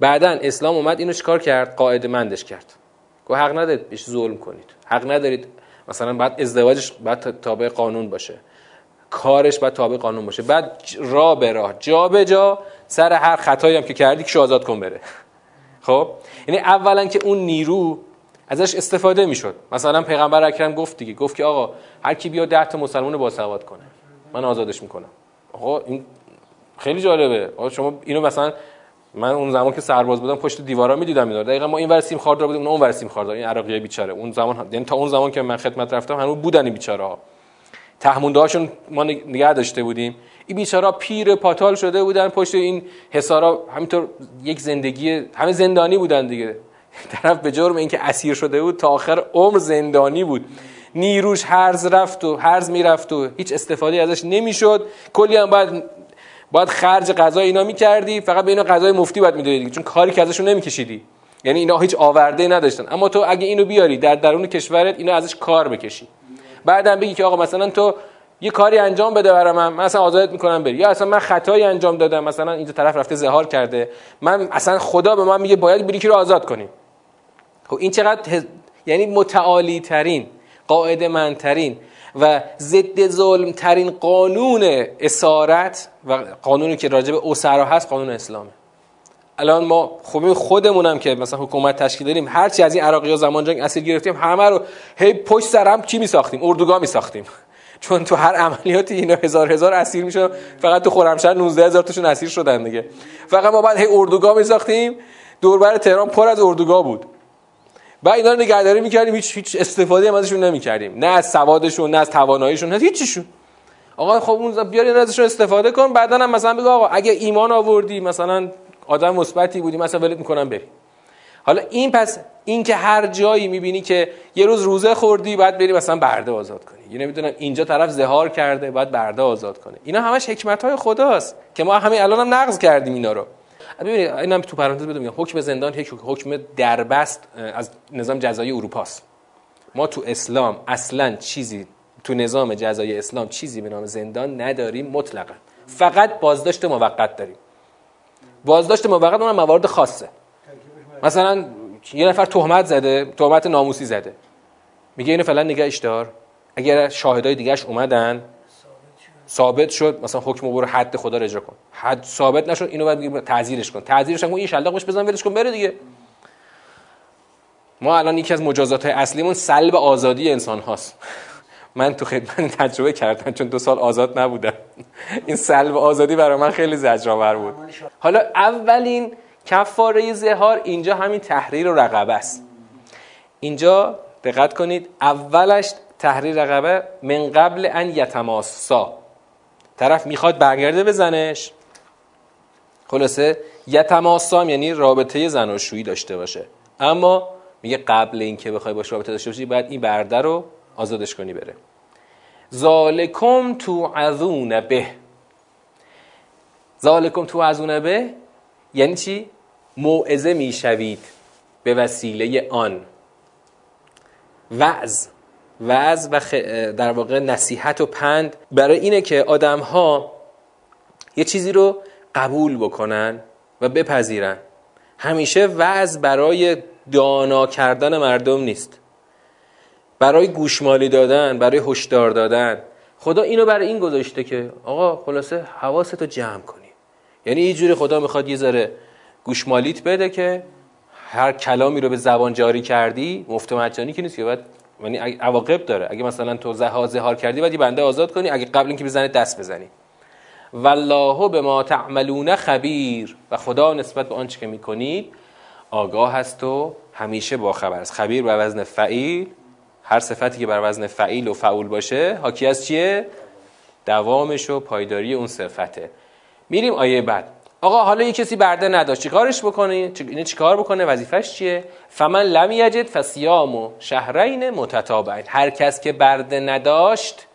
بعدا اسلام اومد اینو چیکار کرد؟ قاعده مندش کرد. گو حق ندارید بهش ظلم کنید. حق ندارید. مثلا بعد ازدواجش بعد تابع قانون باشه. کارش بعد تابع قانون باشه. بعد را به راه جا به جا سر هر خطایی هم که کردی که آزاد کن بره. خب؟ یعنی اولا که اون نیرو ازش استفاده می‌شد. مثلا پیغمبر اکرم گفت دیگه گفت که آقا هر کی بیا 10 تا مسلمان باسواد کنه. من آزادش می‌کنم. آقا این خیلی جالبه. آقا شما اینو مثلا من اون زمان که سرباز بودم پشت دیوارا می‌دیدم اینا دقیقا ما این ور سیم خاردار بودیم اون ور سیم خاردار این عراقی بیچاره. اون زمان یعنی تا اون زمان که من خدمت رفتم هنوز بودن بیچاره ها. تهمونده هاشون ما نگه داشته بودیم. این بیچاره پیر پاتال شده بودن پشت این حسارا همینطور یک زندگی همه زندانی بودن دیگه. <laughs> طرف به جرم اینکه اسیر شده بود تا آخر عمر زندانی بود. نیروش هرز رفت و هرز می‌رفت و هیچ استفاده ازش نمی‌شد. کلی هم باید باید خرج غذا اینا می‌کردی فقط به اینا غذای مفتی باید می‌دادی چون کاری که ازشون نمیکشیدی. یعنی اینا هیچ آورده نداشتن. اما تو اگه اینو بیاری در درون کشورت اینا ازش کار بکشی. بعدم بگی که آقا مثلا تو یه کاری انجام بده برای من من اصلا آزادت می‌کنم بری. یا اصلا من خطایی انجام دادم مثلا اینجا طرف رفته زهار کرده. من اصلا خدا به من میگه باید بری که رو آزاد کنی خب این چقدر یعنی متعالی ترین قاعده منترین و ضد ظلم ترین قانون اسارت و قانونی که راجع به اسرا هست قانون اسلامه. الان ما خب خودمونم که مثلا حکومت تشکیل داریم هرچی از این عراقی ها زمان جنگ اسیر گرفتیم همه رو هی پشت سرم چی میساختیم؟ اردوگاه میساختیم. <laughs> چون تو هر عملیاتی اینا هزار هزار اسیر میشه فقط تو خرمشهر 19 هزار تاشون اسیر شدن دیگه. فقط ما بعد هی اردوگاه میساختیم دوربر تهران پر از اردوگاه بود. و اینا رو نگهداری می‌کردیم هیچ هیچ استفاده هم ازشون نمی‌کردیم. نه از سوادشون نه از تواناییشون نه هیچیشون آقا خب اون بیاری ازشون استفاده کن بعدا هم مثلا بگو آقا اگه ایمان آوردی مثلا آدم مثبتی بودی مثلا ولت می‌کنم بری. حالا این پس این که هر جایی می‌بینی که یه روز روزه خوردی بعد بری مثلا برده آزاد کنی. یه نمی‌دونم اینجا طرف زهار کرده بعد برده آزاد کنه. اینا همش حکمت های خداست که ما همین الان هم نقض کردیم اینا رو. ببینید اینم تو پرانتز بدم حکم زندان حکم دربست از نظام جزایی اروپاست. ما تو اسلام اصلا چیزی تو نظام جزایی اسلام چیزی به نام زندان نداریم مطلقا. فقط بازداشت موقت داریم. بازداشت موقت اون موارد خاصه. مثلا یه نفر تهمت زده تهمت ناموسی زده. میگه اینو فعلا نگهش دار اگر شاهدای دیگهش اومدن ثابت شد مثلا حکم برو حد خدا رو اجرا کن. حد ثابت نشد اینو باید تعذیرش کن. تعذیرش کن این شلاق بهش بزن ولش کن بره دیگه. ما الان یکی از مجازات های اصلیمون سلب آزادی انسان هاست. من تو خدمت تجربه کردم چون دو سال آزاد نبودم. این سلب آزادی برای من خیلی زجرآور بود. حالا اولین کفاره زهار اینجا همین تحریر و رقبه است. اینجا دقت کنید اولش تحریر رقبه من قبل ان یتماسا. طرف می‌خواد برگرده بزنش خلاصه یتماسام یعنی رابطه زناشویی داشته باشه. اما میگه قبل اینکه بخوای باش رابطه داشته باشی باید این برده رو آزادش کنی بره. ذالکم تو عذون به. ذالکم تو عذون به یعنی چی؟ موعظه می‌شوید به وسیله آن. وعظ. وعظ و در واقع نصیحت و پند برای اینه که آدم ها یه چیزی رو قبول بکنن و بپذیرن. همیشه وعظ برای دانا کردن مردم نیست. برای گوشمالی دادن برای هشدار دادن. خدا اینو برای این گذاشته که آقا خلاصه حواستو جمع کنی. یعنی یه جوری خدا می‌خواد یه ذره گوشمالیت بده که هر کلامی رو به زبان جاری کردی مفت مجانی که نیست که باید یعنی عواقب داره. اگه مثلا تو زها زهار کردی بعد بنده آزاد کنی. اگه قبل اینکه بزنه دست بزنی. والله به ما تعملون خبیر. و خدا نسبت به آنچه که می‌کنید آگاه هست و همیشه با خبر است. خبیر بر وزن فعیل. هر صفتی که بر وزن فعیل و فعول باشه حاکی از چیه؟ دوامش و پایداری اون صفته. میریم آیه بعد. آقا حالا یه کسی برده نداشت چیکارش بکنه؟ اینه چیکار بکنه؟ وظیفش چیه؟ فمن لم یجد فصیام و شهرین متتابعین. هر کس که برده نداشت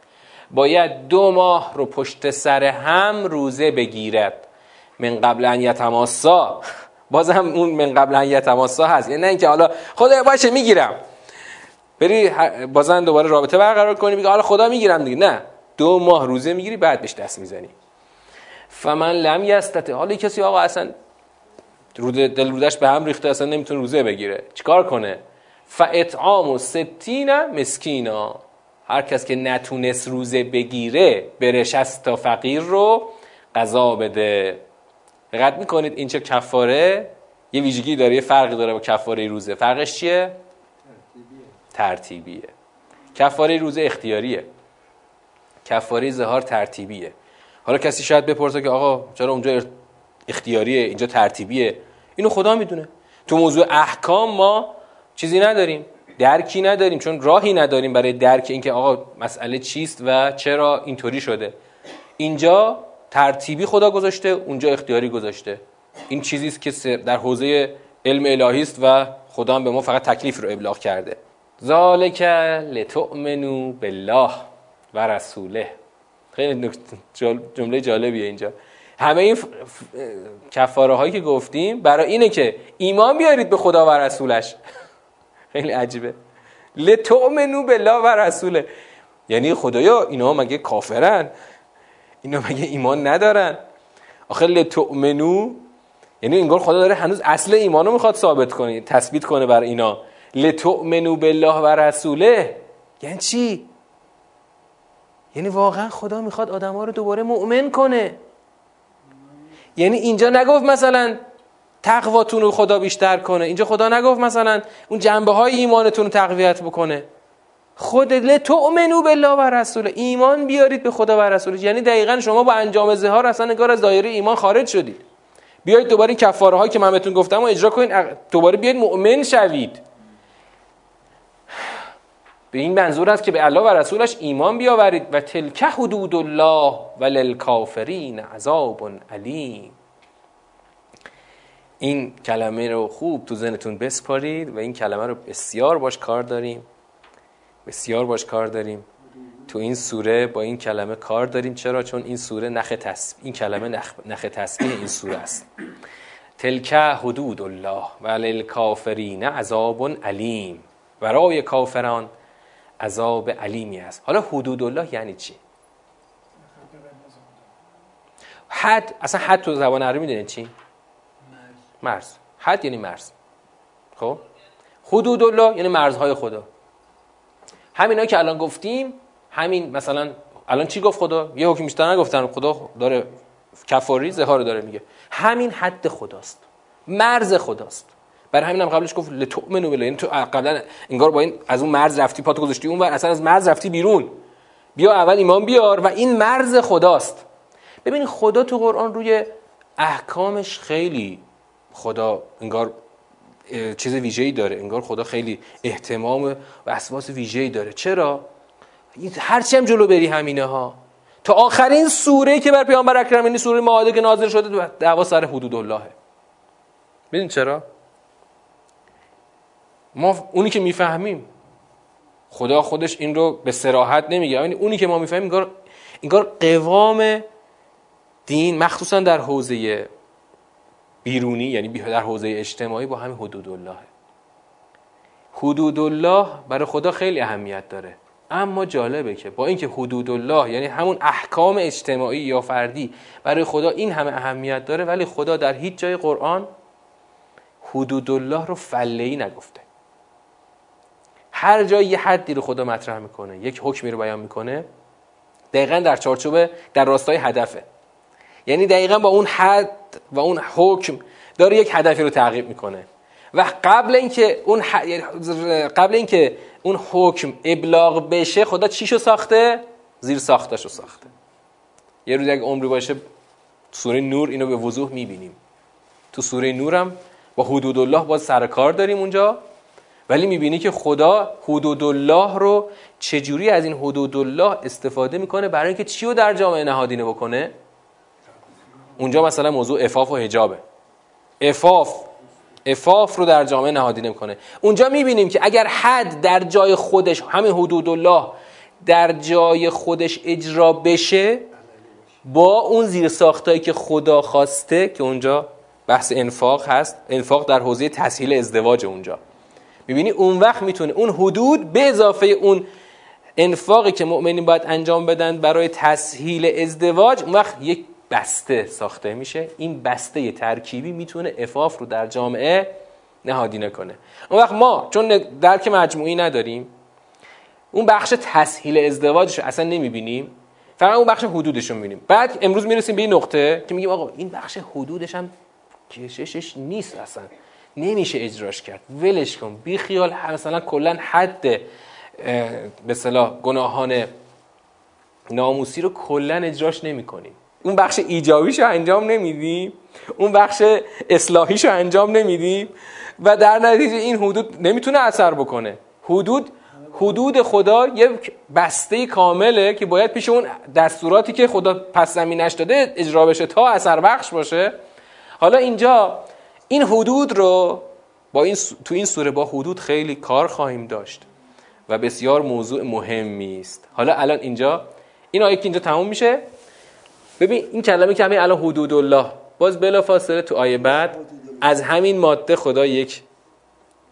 باید دو ماه رو پشت سر هم روزه بگیرد. من قبل ان یتماسا. باز هم اون من قبل ان یتماسا هست. یعنی نه اینکه حالا خدا باشه می‌گیرم. بری بازن دوباره رابطه برقرار کنی میگه حالا خدا می‌گیرم دیگه. نه. دو ماه روزه می‌گیری بعد بهش دست می‌زنی. فمن لم یستته حالا کسی آقا اصلا رود دل رودش به هم ریخته اصلا نمی‌تونه روزه بگیره. چیکار کنه؟ فاطعام و ستین مسکینا. هر کس که نتونست روزه بگیره برش از تا فقیر رو قضا بده. دقت می‌کنید این چه کفاره؟ یه ویژگی داره یه فرقی داره با کفاره روزه. فرقش چیه؟ ترتیبیه. کفاره روزه اختیاریه. کفاره زهار ترتیبیه. حالا کسی شاید بپرسه که آقا چرا اونجا اختیاریه اینجا ترتیبیه؟ اینو خدا می‌دونه. تو موضوع احکام ما چیزی نداریم درکی نداریم چون راهی نداریم برای درک اینکه آقا مسئله چیست و چرا اینطوری شده. اینجا ترتیبی خدا گذاشته اونجا اختیاری گذاشته. این چیزی است که در حوزه علم الهی است و خدا هم به ما فقط تکلیف رو ابلاغ کرده. ذالک لتؤمنو بالله و رسوله. خیلی جمله جالبیه اینجا. همه این کفاره هایی که گفتیم برای اینه که ایمان بیارید به خدا و رسولش. <laughs> خیلی عجیبه. لتؤمنو بالله و رسوله. یعنی خدایا اینا مگه کافرن؟ اینا مگه ایمان ندارن؟ آخه لتؤمنو یعنی انگار خدا داره هنوز اصل ایمانو می‌خواد ثابت کنه تثبیت کنه بر اینا. لتؤمنو بالله و رسوله یعنی چی؟ یعنی واقعا خدا می‌خواد آدم ها رو دوباره مؤمن کنه. یعنی اینجا نگفت مثلا تقواتون رو خدا بیشتر کنه. اینجا خدا نگفت مثلا اون جنبه های ایمانتون رو تقویت بکنه. خود لتؤمنو بالله و رسول ایمان بیارید به خدا و رسولش یعنی دقیقا شما با انجام زهار اصلا نگار از دایره ایمان خارج شدید. بیایید دوباره این کفاره هایی که من بهتون گفتم و اجرا کنید. دوباره بیایید مؤمن شوید. به این منظور است که به الله و رسولش ایمان بیاورید و تلک حدود الله و للکافرین عذاب علیم. این کلمه رو خوب تو ذهنتون بسپارید و این کلمه رو بسیار باش کار داریم. بسیار باش کار داریم. تو این سوره با این کلمه کار داریم. چرا؟ چون این سوره نخ تسبیح این کلمه نخ, نخ این سوره است. تلک حدود الله و للکافرین عذاب علیم. برای کافران عذاب علیمی است. حالا حدود الله یعنی چی؟ حد اصلا حد تو زبان عربی می‌دونید چی؟ مرز. حد یعنی مرز. خب؟ حدود الله یعنی مرزهای خدا. همینا که الان گفتیم همین مثلا الان چی گفت خدا؟ یه حکم بیشتر نگفتن خدا داره کفاری زهار داره میگه. همین حد خداست. مرز خداست. برای همینم قبلش گفت لتؤمنو بالله. یعنی تو قبلا انگار با این از اون مرز رفتی پاتو گذاشتی. اون اصلا از مرز رفتی بیرون. بیا اول ایمان بیار و این مرز خداست. ببینید خدا تو قرآن روی احکامش خیلی خدا انگار چیز ویژه‌ای داره. انگار خدا خیلی احتمام و اسواس ویژه‌ای داره. چرا؟ هرچی هم جلو بری همینه ها. تا آخرین سوره که بر پیامبر اکرم این سوره ماده که نازل شده دعوا سر حدود اللهه. ببین چرا؟ ما اونی که می‌فهمیم خدا خودش این رو به سراحت نمیگه. یعنی اونی که ما می‌فهمیم انگار انگار قوام دین مخصوصا در حوزه بیرونی یعنی در حوزه اجتماعی با همین حدود الله. حدود الله برای خدا خیلی اهمیت داره. اما جالبه که با اینکه حدود الله یعنی همون احکام اجتماعی یا فردی برای خدا این همه اهمیت داره ولی خدا در هیچ جای قرآن حدود الله رو فله نگفته. هر جای یه حدی رو خدا مطرح می‌کنه یک حکمی رو بیان می‌کنه دقیقا در چارچوب در راستای هدفه. یعنی دقیقا با اون حد و اون حکم داره یک هدفی رو تعقیب می‌کنه. و قبل اینکه اون یعنی قبل اینکه اون حکم ابلاغ بشه خدا چیشو ساخته؟ زیر ساختشو ساخته. یه روز اگه عمری باشه سوره نور اینو به وضوح می‌بینیم. تو سوره نورم با حدود الله باز سر کار داریم اونجا. ولی می‌بینی که خدا حدود الله رو چجوری از این حدود الله استفاده می‌کنه برای اینکه چی رو در جامعه نهادینه بکنه؟ اونجا مثلا موضوع افاف و حجابه. افاف. افاف رو در جامعه نهادینه می‌کنه. اونجا می‌بینیم که اگر حد در جای خودش همین حدود الله در جای خودش اجرا بشه با اون زیر ساختایی که خدا خواسته که اونجا بحث انفاق هست انفاق در حوزه تسهیل ازدواج اونجا. می‌بینی اون وقت می‌تونه اون حدود به اضافه اون انفاقی که مؤمنین باید انجام بدن برای تسهیل ازدواج اون وقت یک بسته ساخته میشه. این بسته ترکیبی می‌تونه افاف رو در جامعه نهادی نکنه. اون وقت ما چون درک مجموعی نداریم اون بخش تسهیل ازدواجش اصلا نمی‌بینیم. فقط اون بخش حدودش رو می‌بینیم. بعد امروز می‌رسیم به این نقطه که میگیم آقا این بخش حدودش هم کششش نیست اصلا. نمیشه اجراش کرد. ولش کن. بی خیال مثلا کلا حد به صلاح گناهان ناموسی رو کلا اجراش نمی‌کنیم اون بخش ایجابیش رو انجام نمیدیم اون بخش اصلاحیش رو انجام نمیدیم و در نتیجه این حدود نمی‌تونه اثر بکنه. حدود حدود خدا یک بسته کامله که باید پیش اون دستوراتی که خدا پس زمینش داده اجرا بشه تا اثر بخش باشه. حالا اینجا این حدود رو با این تو این سوره با حدود خیلی کار خواهیم داشت و بسیار موضوع مهمی است. حالا الان اینجا این آیه که اینجا تموم میشه. ببین این کلمه که همین الان حدود الله باز بلا فاصله تو آیه بعد از همین ماده خدا یک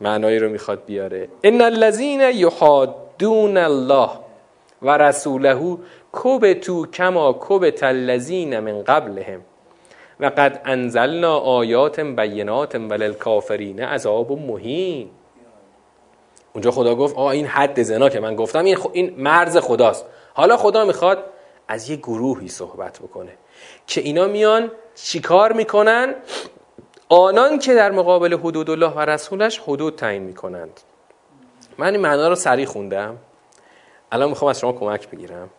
معنایی رو می‌خواد بیاره. ان الذين يحادون الله و رسوله تو کما کبت الذین من قبلهم. و قد انزلنا آیات بینات وللکافرین عذاب مهین. اونجا خدا گفت آ این حد زنا که من گفتم این, این مرز خداست. حالا خدا می‌خواد از یه گروهی صحبت بکنه که اینا میان چیکار می‌کنن؟ آنان که در مقابل حدود الله و رسولش حدود تعیین می‌کنند. من این معنا رو سریع خوندم. الان می‌خوام از شما کمک بگیرم.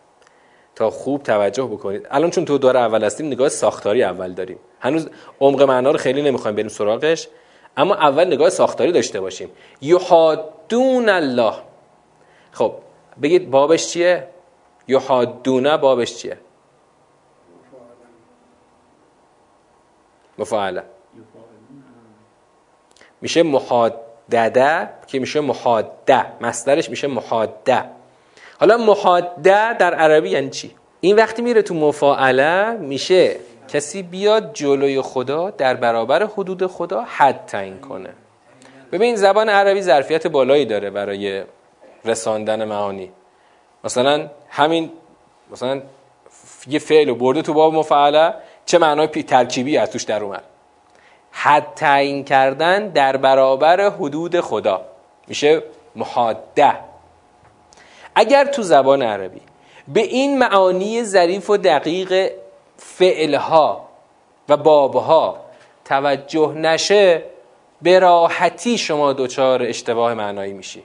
تا خوب توجه بکنید. الان چون تو دور اول هستیم نگاه ساختاری اول داریم. هنوز عمق معنا رو خیلی نمی‌خوایم بریم سراغش اما اول نگاه ساختاری داشته باشیم. یحادون الله. خب بگید بابش چیه؟ یحادونه بابش چیه؟ مفاعله میشه محادده که میشه محاده مصدرش میشه محاده حالا محاده در عربی یعنی چی؟ این وقتی میره تو مفاعله میشه کسی بیاد جلوی خدا در برابر حدود خدا حد تعیین کنه. ببین زبان عربی ظرفیت بالایی داره برای رساندن معانی. مثلا همین مثلا یه فعل و برده تو باب مفعله چه معنای ترکیبی از توش در اومد؟ حد تعیین کردن در برابر حدود خدا. میشه محاده اگر تو زبان عربی به این معانی ظریف و دقیق فعلها و بابها توجه نشه به راحتی شما دچار اشتباه معنایی میشی.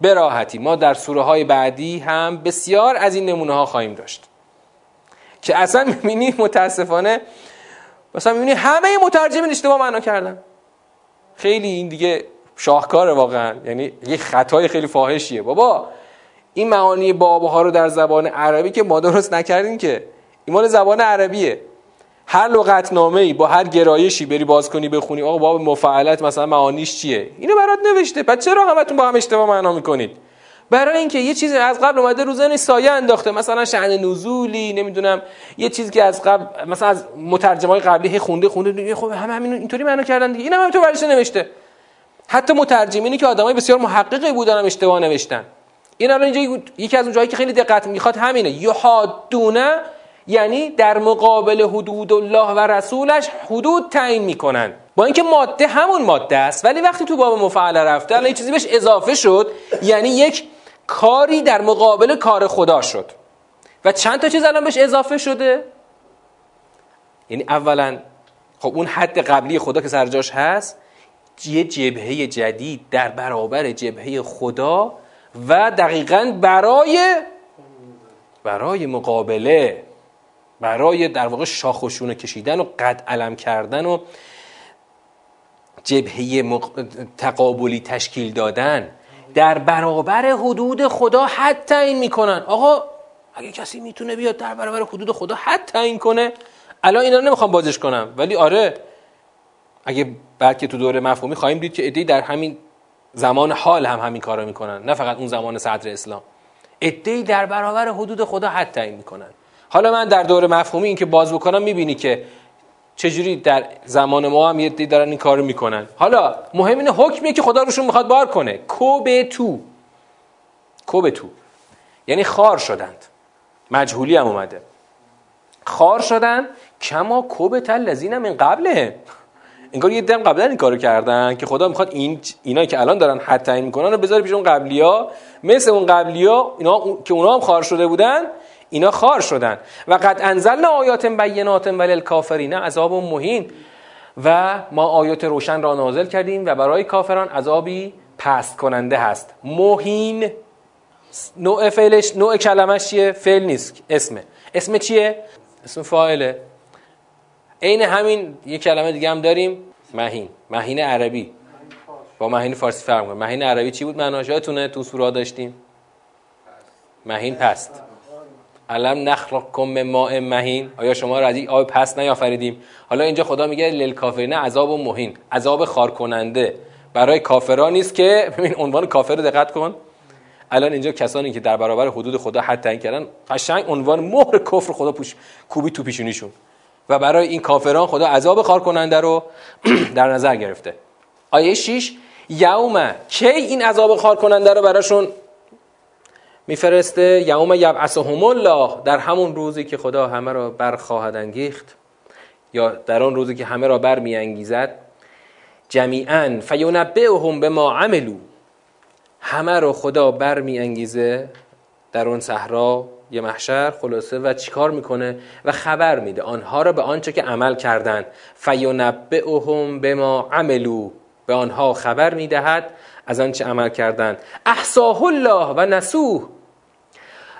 به راحتی. ما در سوره های بعدی هم بسیار از این نمونه ها خواهیم داشت. که اصلا می‌بینی متاسفانه مثلا می‌بینی همه مترجمین اشتباه معنا کردن. خیلی این دیگه شاهکاره واقعا. یعنی یه خطای خیلی فاحشیه. بابا این معانی بابها رو در زبان عربی که ما درست نکردیم که. ایمان زبان عربیه. هر لغتنامه ای با هر گرایشی بری باز کنی بخونی آقا باب مفعلت مثلا معانیش چیه؟ اینو برات نوشته. پس چرا همتون با هم اشتباه معنا می‌کنید؟ برای اینکه یه چیزی از قبل اومده رو زن سایه انداخته. مثلا شأن نزولی نمی‌دونم یه چیزی که از قبل مثلا از مترجمای قبلی خونده خونده خب همه همین اینطوری معنا کردن دیگه. اینم هم تو برش نوشته. حتی مترجمینی که آدمای بسیار محققی بودن هم اشتباه نوشتن. این الان اینجا یکی از اون جایی که خیلی دقت می‌خواد همینه. یحادونه یعنی در مقابل حدود الله و رسولش حدود تعیین می‌کنن. با اینکه ماده همون ماده است ولی وقتی تو باب مفعل رفته الان چیزی بهش اضافه شد یعنی یک کاری در مقابل کار خدا شد. و چند تا چیز الان بهش اضافه شده؟ یعنی اولا خب اون حد قبلی خدا که سرجاش هست یه جبهه جدید در برابر جبهه خدا و دقیقا برای برای مقابله برای در واقع شاخشونه کشیدن و قد علم کردن و جبهه تقابلی تشکیل دادن. در برابر حدود خدا حد تعیین می‌کنن. آقا اگه کسی می‌تونه بیاد در برابر حدود خدا حد تعیین کنه الان اینا رو نمی‌خوام بازش کنم. ولی آره اگه بلکه تو دوره مفهومی خواهیم دید که ادهی در همین زمان حال هم همین کارو می‌کنن نه فقط اون زمان صدر اسلام. ادهی در برابر حدود خدا حد تعیین می‌کنن. حالا من در دور مفهومی این که باز بکنم می‌بینی که چجوری در زمان ما هم یه دارن این کارو می‌کنن. حالا مهم اینه حکمیه که خدا روشون می‌خواد بار کنه. کوب تو. کوب تو. یعنی خار شدند. مجهولی هم اومده. خار شدن کما کوب تل لذین من قبله انگار یه دم قبلا این کارو کردن که خدا می‌خواد این اینا که الان دارن حد تعیین می‌کنن رو بذاره پیش اون قبلیا مثل اون قبلیا اینا که اونا هم خار شده بودن اینا خار شدن. و قد انزلنا آیات بینات وللکافرین عذاب مهین. و ما آیات روشن را نازل کردیم و برای کافران عذابی پست کننده هست. مهین نوع فعلش نوع کلمش چیه؟ فعل نیست اسمه. اسم چیه؟ اسم فاعله. عین همین یه کلمه دیگه هم داریم مهین. مهین عربی. با مهین فارسی فرق کنه مهین عربی چی بود؟ معناش یادتونه تو سورا داشتیم. مهین پست. علم نخلقکم من ماء مهین. آیا شما را از آب پست نیافریدیم؟ حالا اینجا خدا میگه للکافرین عذاب و مهین. عذاب خار کننده برای کافران نیست که ببین عنوان کافر رو دقت کن. الان اینجا کسانی که در برابر حدود خدا حد تعیین کردن قشنگ عنوان مهر کفر خدا پوش کوبی تو پیشونیشون. و برای این کافران خدا عذاب خار کننده رو <clears throat> در نظر گرفته. آیه 6 یوم کی این عذاب خار کننده رو براشون میفرسته؟ یوم یبعثهم الله. در همون روزی که خدا همه را برخواهد انگیخت یا در آن روزی که همه را بر میانگیزد جمیعا فینبئهم به ما عملو همه رو خدا بر میانگیزه در اون صحرا. یه محشر خلاصه و چیکار می‌کنه و خبر میده. آنها را به آنچه که عمل کردند به ما عملو به آنها خبر می‌دهد از آنچه عمل کردند. احصاه الله و نسوه.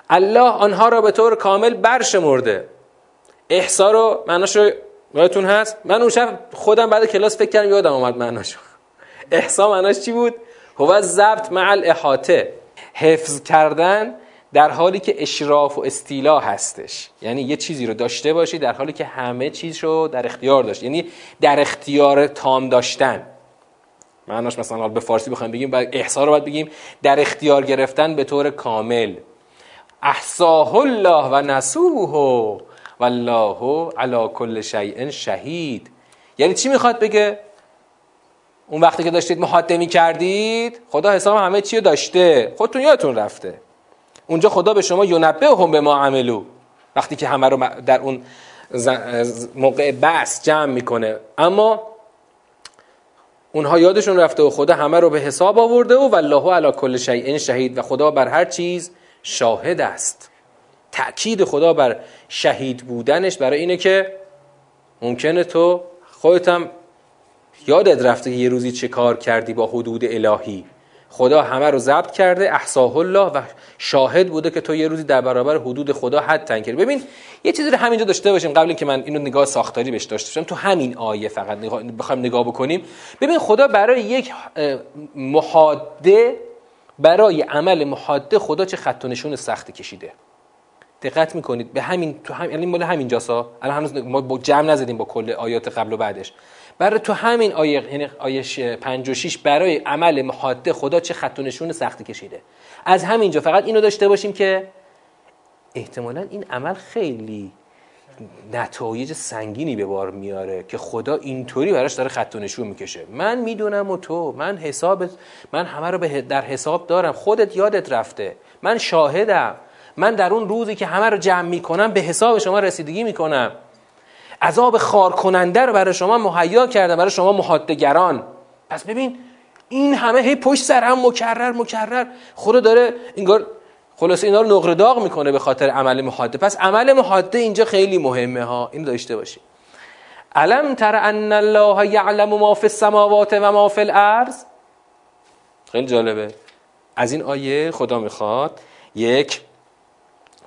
الله آنها را به طور کامل برشمرده. احسا رو معناش یادتون هست؟ من اون شب خودم بعد کلاس فکر کردم یادم اومد معناش. احسا معناش چی بود؟ هو ضبط مع الاحاطه حفظ کردن در حالی که اشراف و استیلا هستش. یعنی یه چیزی رو داشته باشی در حالی که همه چیز رو در اختیار داشت. یعنی در اختیار تام داشتن. معناش مثلا به فارسی بخوایم بگیم بعد احسا رو باید بگیم. در اختیار گرفتن به طور کامل. احساه الله و نسوه والله علی کل شیء شهید. یعنی چی می‌خواد بگه؟ اون وقتی که داشتید محاده کردید خدا حساب همه چی داشته. خودتون یادتون رفته. اونجا خدا به شما ینبه هم به ما عملو. وقتی که همه رو در اون موقع بس جمع می‌کنه. اما اونها یادشون رفته و خدا همه رو به حساب آورده و والله علی کل شیء شهید و خدا بر هر چیز شاهد است. تأکید خدا بر شهید بودنش برای اینه که ممکنه تو خودتم یادت رفته که یه روزی چه کار کردی با حدود الهی. خدا همه رو ضبط کرده احساه الله و شاهد بوده که تو یه روزی در برابر حدود خدا حد تنگ کردی ببین یه چیزی رو همینجا داشته باشیم قبل اینکه من اینو نگاه ساختاری بهش داشته باشم. تو همین آیه فقط نگاه بخوایم نگاه بکنیم. ببین خدا برای یک محاده برای عمل محاده خدا چه خط و نشون سخت کشیده. دقت می‌کنید؟ به همین تو هم یعنی مال همین جاسا الان هنوز ما جمع نزدیم با کل آیات قبل و بعدش. برای تو همین آیه یعنی آیه 5 و 6 برای عمل محاده خدا چه خط و نشون سختی کشیده. از همینجا فقط اینو داشته باشیم که احتمالا این عمل خیلی نتایج سنگینی به بار میاره که خدا اینطوری براش داره خط و نشون می‌کشه. من می‌دونم و تو من حساب من همه رو در حساب دارم. خودت یادت رفته. من شاهدم. من در اون روزی که همه رو جمع می‌کنم به حساب شما رسیدگی می‌کنم. عذاب خار کننده رو برای شما مهیا کردم برای شما محادگران. پس ببین این همه هی پشت سر هم مکرر مکرر. خدا داره انگار خلاصه اینا رو نقره داغ می‌کنه به خاطر عمل محاده. پس عمل محاده اینجا خیلی مهمه ها. اینو داشته باشی. علم تر ان الله یعلم ما فی السماوات و ما فی الارض؟ خیلی جالبه. از این آیه خدا می‌خواد یک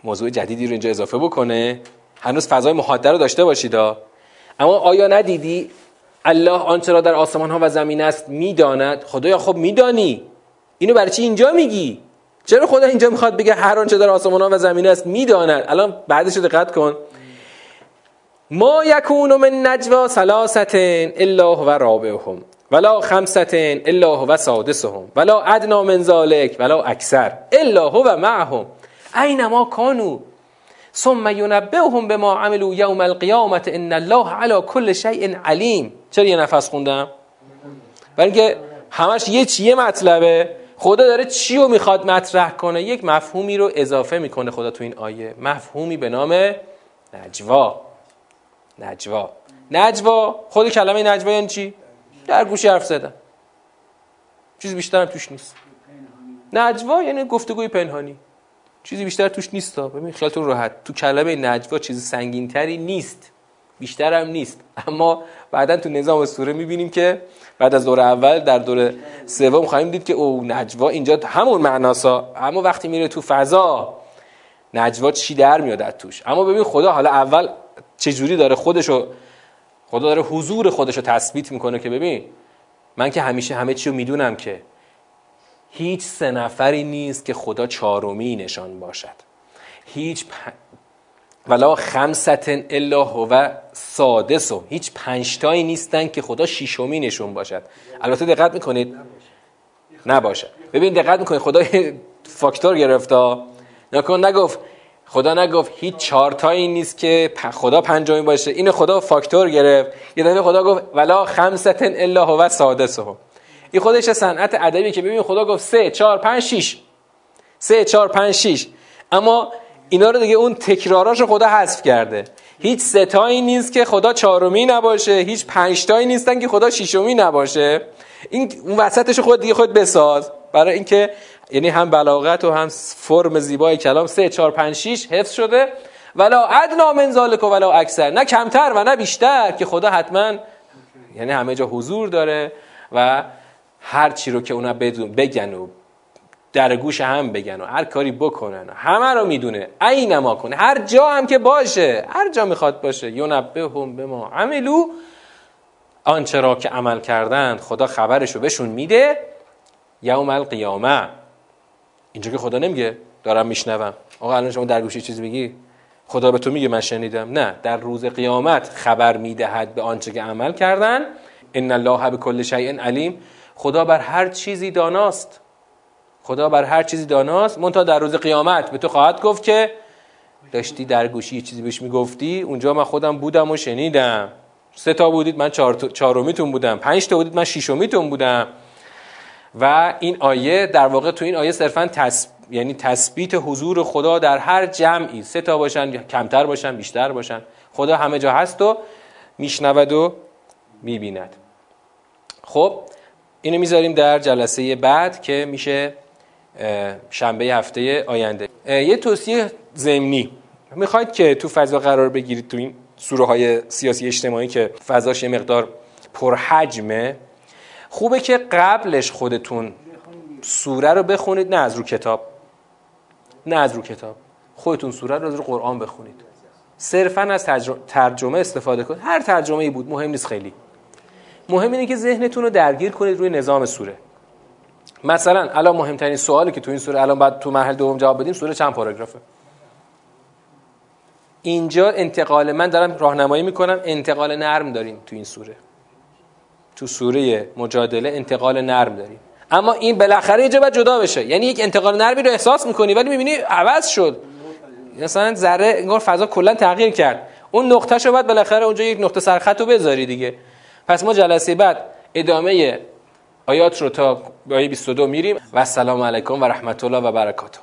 موضوع جدیدی رو اینجا اضافه بکنه. هنوز فضای محاده رو داشته باشید اما آیا ندیدی الله آنچه را در آسمان ها و زمین است می‌داند؟ خدایا خب میدانی. اینو برای چی اینجا میگی؟ چرا خدا اینجا می‌خواد بگه هر آنچه در آسمان ها و زمین است می‌داند؟ الان بعدش دقت کن. ما یکون من نجوا ثلاثه الا و رابعهم ولا خمسه الا و سادسهم ولا ادنا من ذلك ولا اکثر الا و معهم. اینما کانو؟ ثم ینبئهم بما عملوا یوم القیامت ان الله على كل شیء علیم. چرا یه نفس خوندم؟ برای اینکه همش یه چیه مطلبه. خدا داره چی رو می‌خواد مطرح کنه. یک مفهومی رو اضافه می‌کنه خدا تو این آیه. مفهومی به نام نجوا. نجوا. نجوا خود کلمه نجوا یعنی چی؟ در گوشی حرف زدن چیز بیشتر هم توش نیست. نجوا یعنی گفتگوی پنهانی. چیزی بیشتر توش نیست. ببین خیالتون راحت. تو کلمه نجوا چیز سنگین تری نیست. بیشتر هم نیست. اما بعدا تو نظام سوره می‌بینیم که بعد از دور اول در دور سوم خواهیم دید که او نجوا اینجا همون معناسا اما وقتی میره تو فضا نجوا چی در میاد توش؟ اما ببین خدا حالا اول چه جوری داره خودشو خدا داره حضور خودشو تثبیت می‌کنه که ببین من که همیشه همه چی رو می‌دونم که هیچ سه نفری نیست که خدا چهارمی نشان باشد. هیچ پ... ولا خمستن الا هو سادسو هیچ پنجتایی نیستن که خدا شیشمی نشون باشد. البته دقت می‌کنید؟ نباشد ببین دقت می‌کنید؟ خدا فاکتور گرفته نکن نگفت. خدا نگفت هیچ چارتایی نیست که خدا پنجمی باشه. این خدا فاکتور گرفت. یه دفعه خدا گفت ولا خمستن الا هو سادسه این خودش صنعت ادبی که ببین خدا گفت سه چهار پنج شیش. سه چهار پنج شیش. اما اینا رو دیگه اون تکراراش خدا حذف کرده. هیچ ستایی نیست که خدا چهارمی نباشه هیچ پنجتایی نیستن که خدا شیشمی نباشه. این اون وسطش خود دیگه خود بساز. برای اینکه یعنی هم بلاغت و هم فرم زیبای کلام سه چهار پنج شیش حفظ شده. ولا ادنا من و ولا اکثر. نه کمتر و نه بیشتر که خدا حتما یعنی همه جا حضور داره و هر چی رو که اونا بدون بگن و در گوش هم بگن و هر کاری بکنن. همه رو می‌دونه. عین ما کنه. هر جا هم که باشه. هر جا می‌خواد باشه. یونبههم به ما عملو آنچه را که عمل کردن خدا خبرش رو بهشون میده. یوم القیامه. اینجا که خدا نمیگه. دارم میشنوم. آقا الان شما در گوشی چیزی بگی خدا به تو میگه من شنیدم. نه. در روز قیامت خبر می‌دهد به آنچه که عمل کردن ان الله به کل شیء علیم. خدا بر هر چیزی داناست. خدا بر هر چیزی داناست. منتها در روز قیامت به تو خواهد گفت که داشتی در گوشی یه چیزی بهش می‌گفتی. اونجا من خودم بودم و شنیدم. سه تا بودید من چهار چهارمیتون بودم. پنج تا بودید من ششمیتون بودم. و این آیه در واقع تو این آیه صرفا تس... یعنی تثبیت حضور خدا در هر جمعی. سه تا باشن کمتر باشن بیشتر باشن. خدا همه جا هست و میشنود و می‌بیند. خب اینو می‌ذاریم در جلسه بعد که میشه شنبه هفته آینده. یه توصیه ضمنی. می‌خواید که تو فضا قرار بگیرید تو این سوره های سیاسی اجتماعی که فضاش یه مقدار پرحجمه خوبه که قبلش خودتون سوره رو بخونید نه از رو کتاب. نه از رو کتاب. خودتون سوره رو از رو قرآن بخونید. صرفا از ترجمه استفاده کنید. هر ترجمه ای بود مهم نیست خیلی. مهم اینه که ذهنتون رو درگیر کنید روی نظام سوره. مثلا الان مهمترین سوالی که تو این سوره الان بعد تو مرحله دوم جواب بدیم سوره چند پاراگرافه؟ اینجا انتقال من دارم راهنمایی می‌کنم انتقال نرم داریم تو این سوره. تو سوره مجادله انتقال نرم داریم. اما این بالاخره یه جا جدا بشه. یعنی یک انتقال نرمی رو احساس می‌کنی ولی می‌بینی عوض شد. مثلا ذره انگار فضا کلا تغییر کرد. اون نقطه شو بعد بالاخره اونجا یک نقطه سرخط رو بذاری دیگه. پس ما جلسه بعد ادامه آیات رو تا آیه 22 میریم. و السلام علیکم و رحمت الله و برکاته.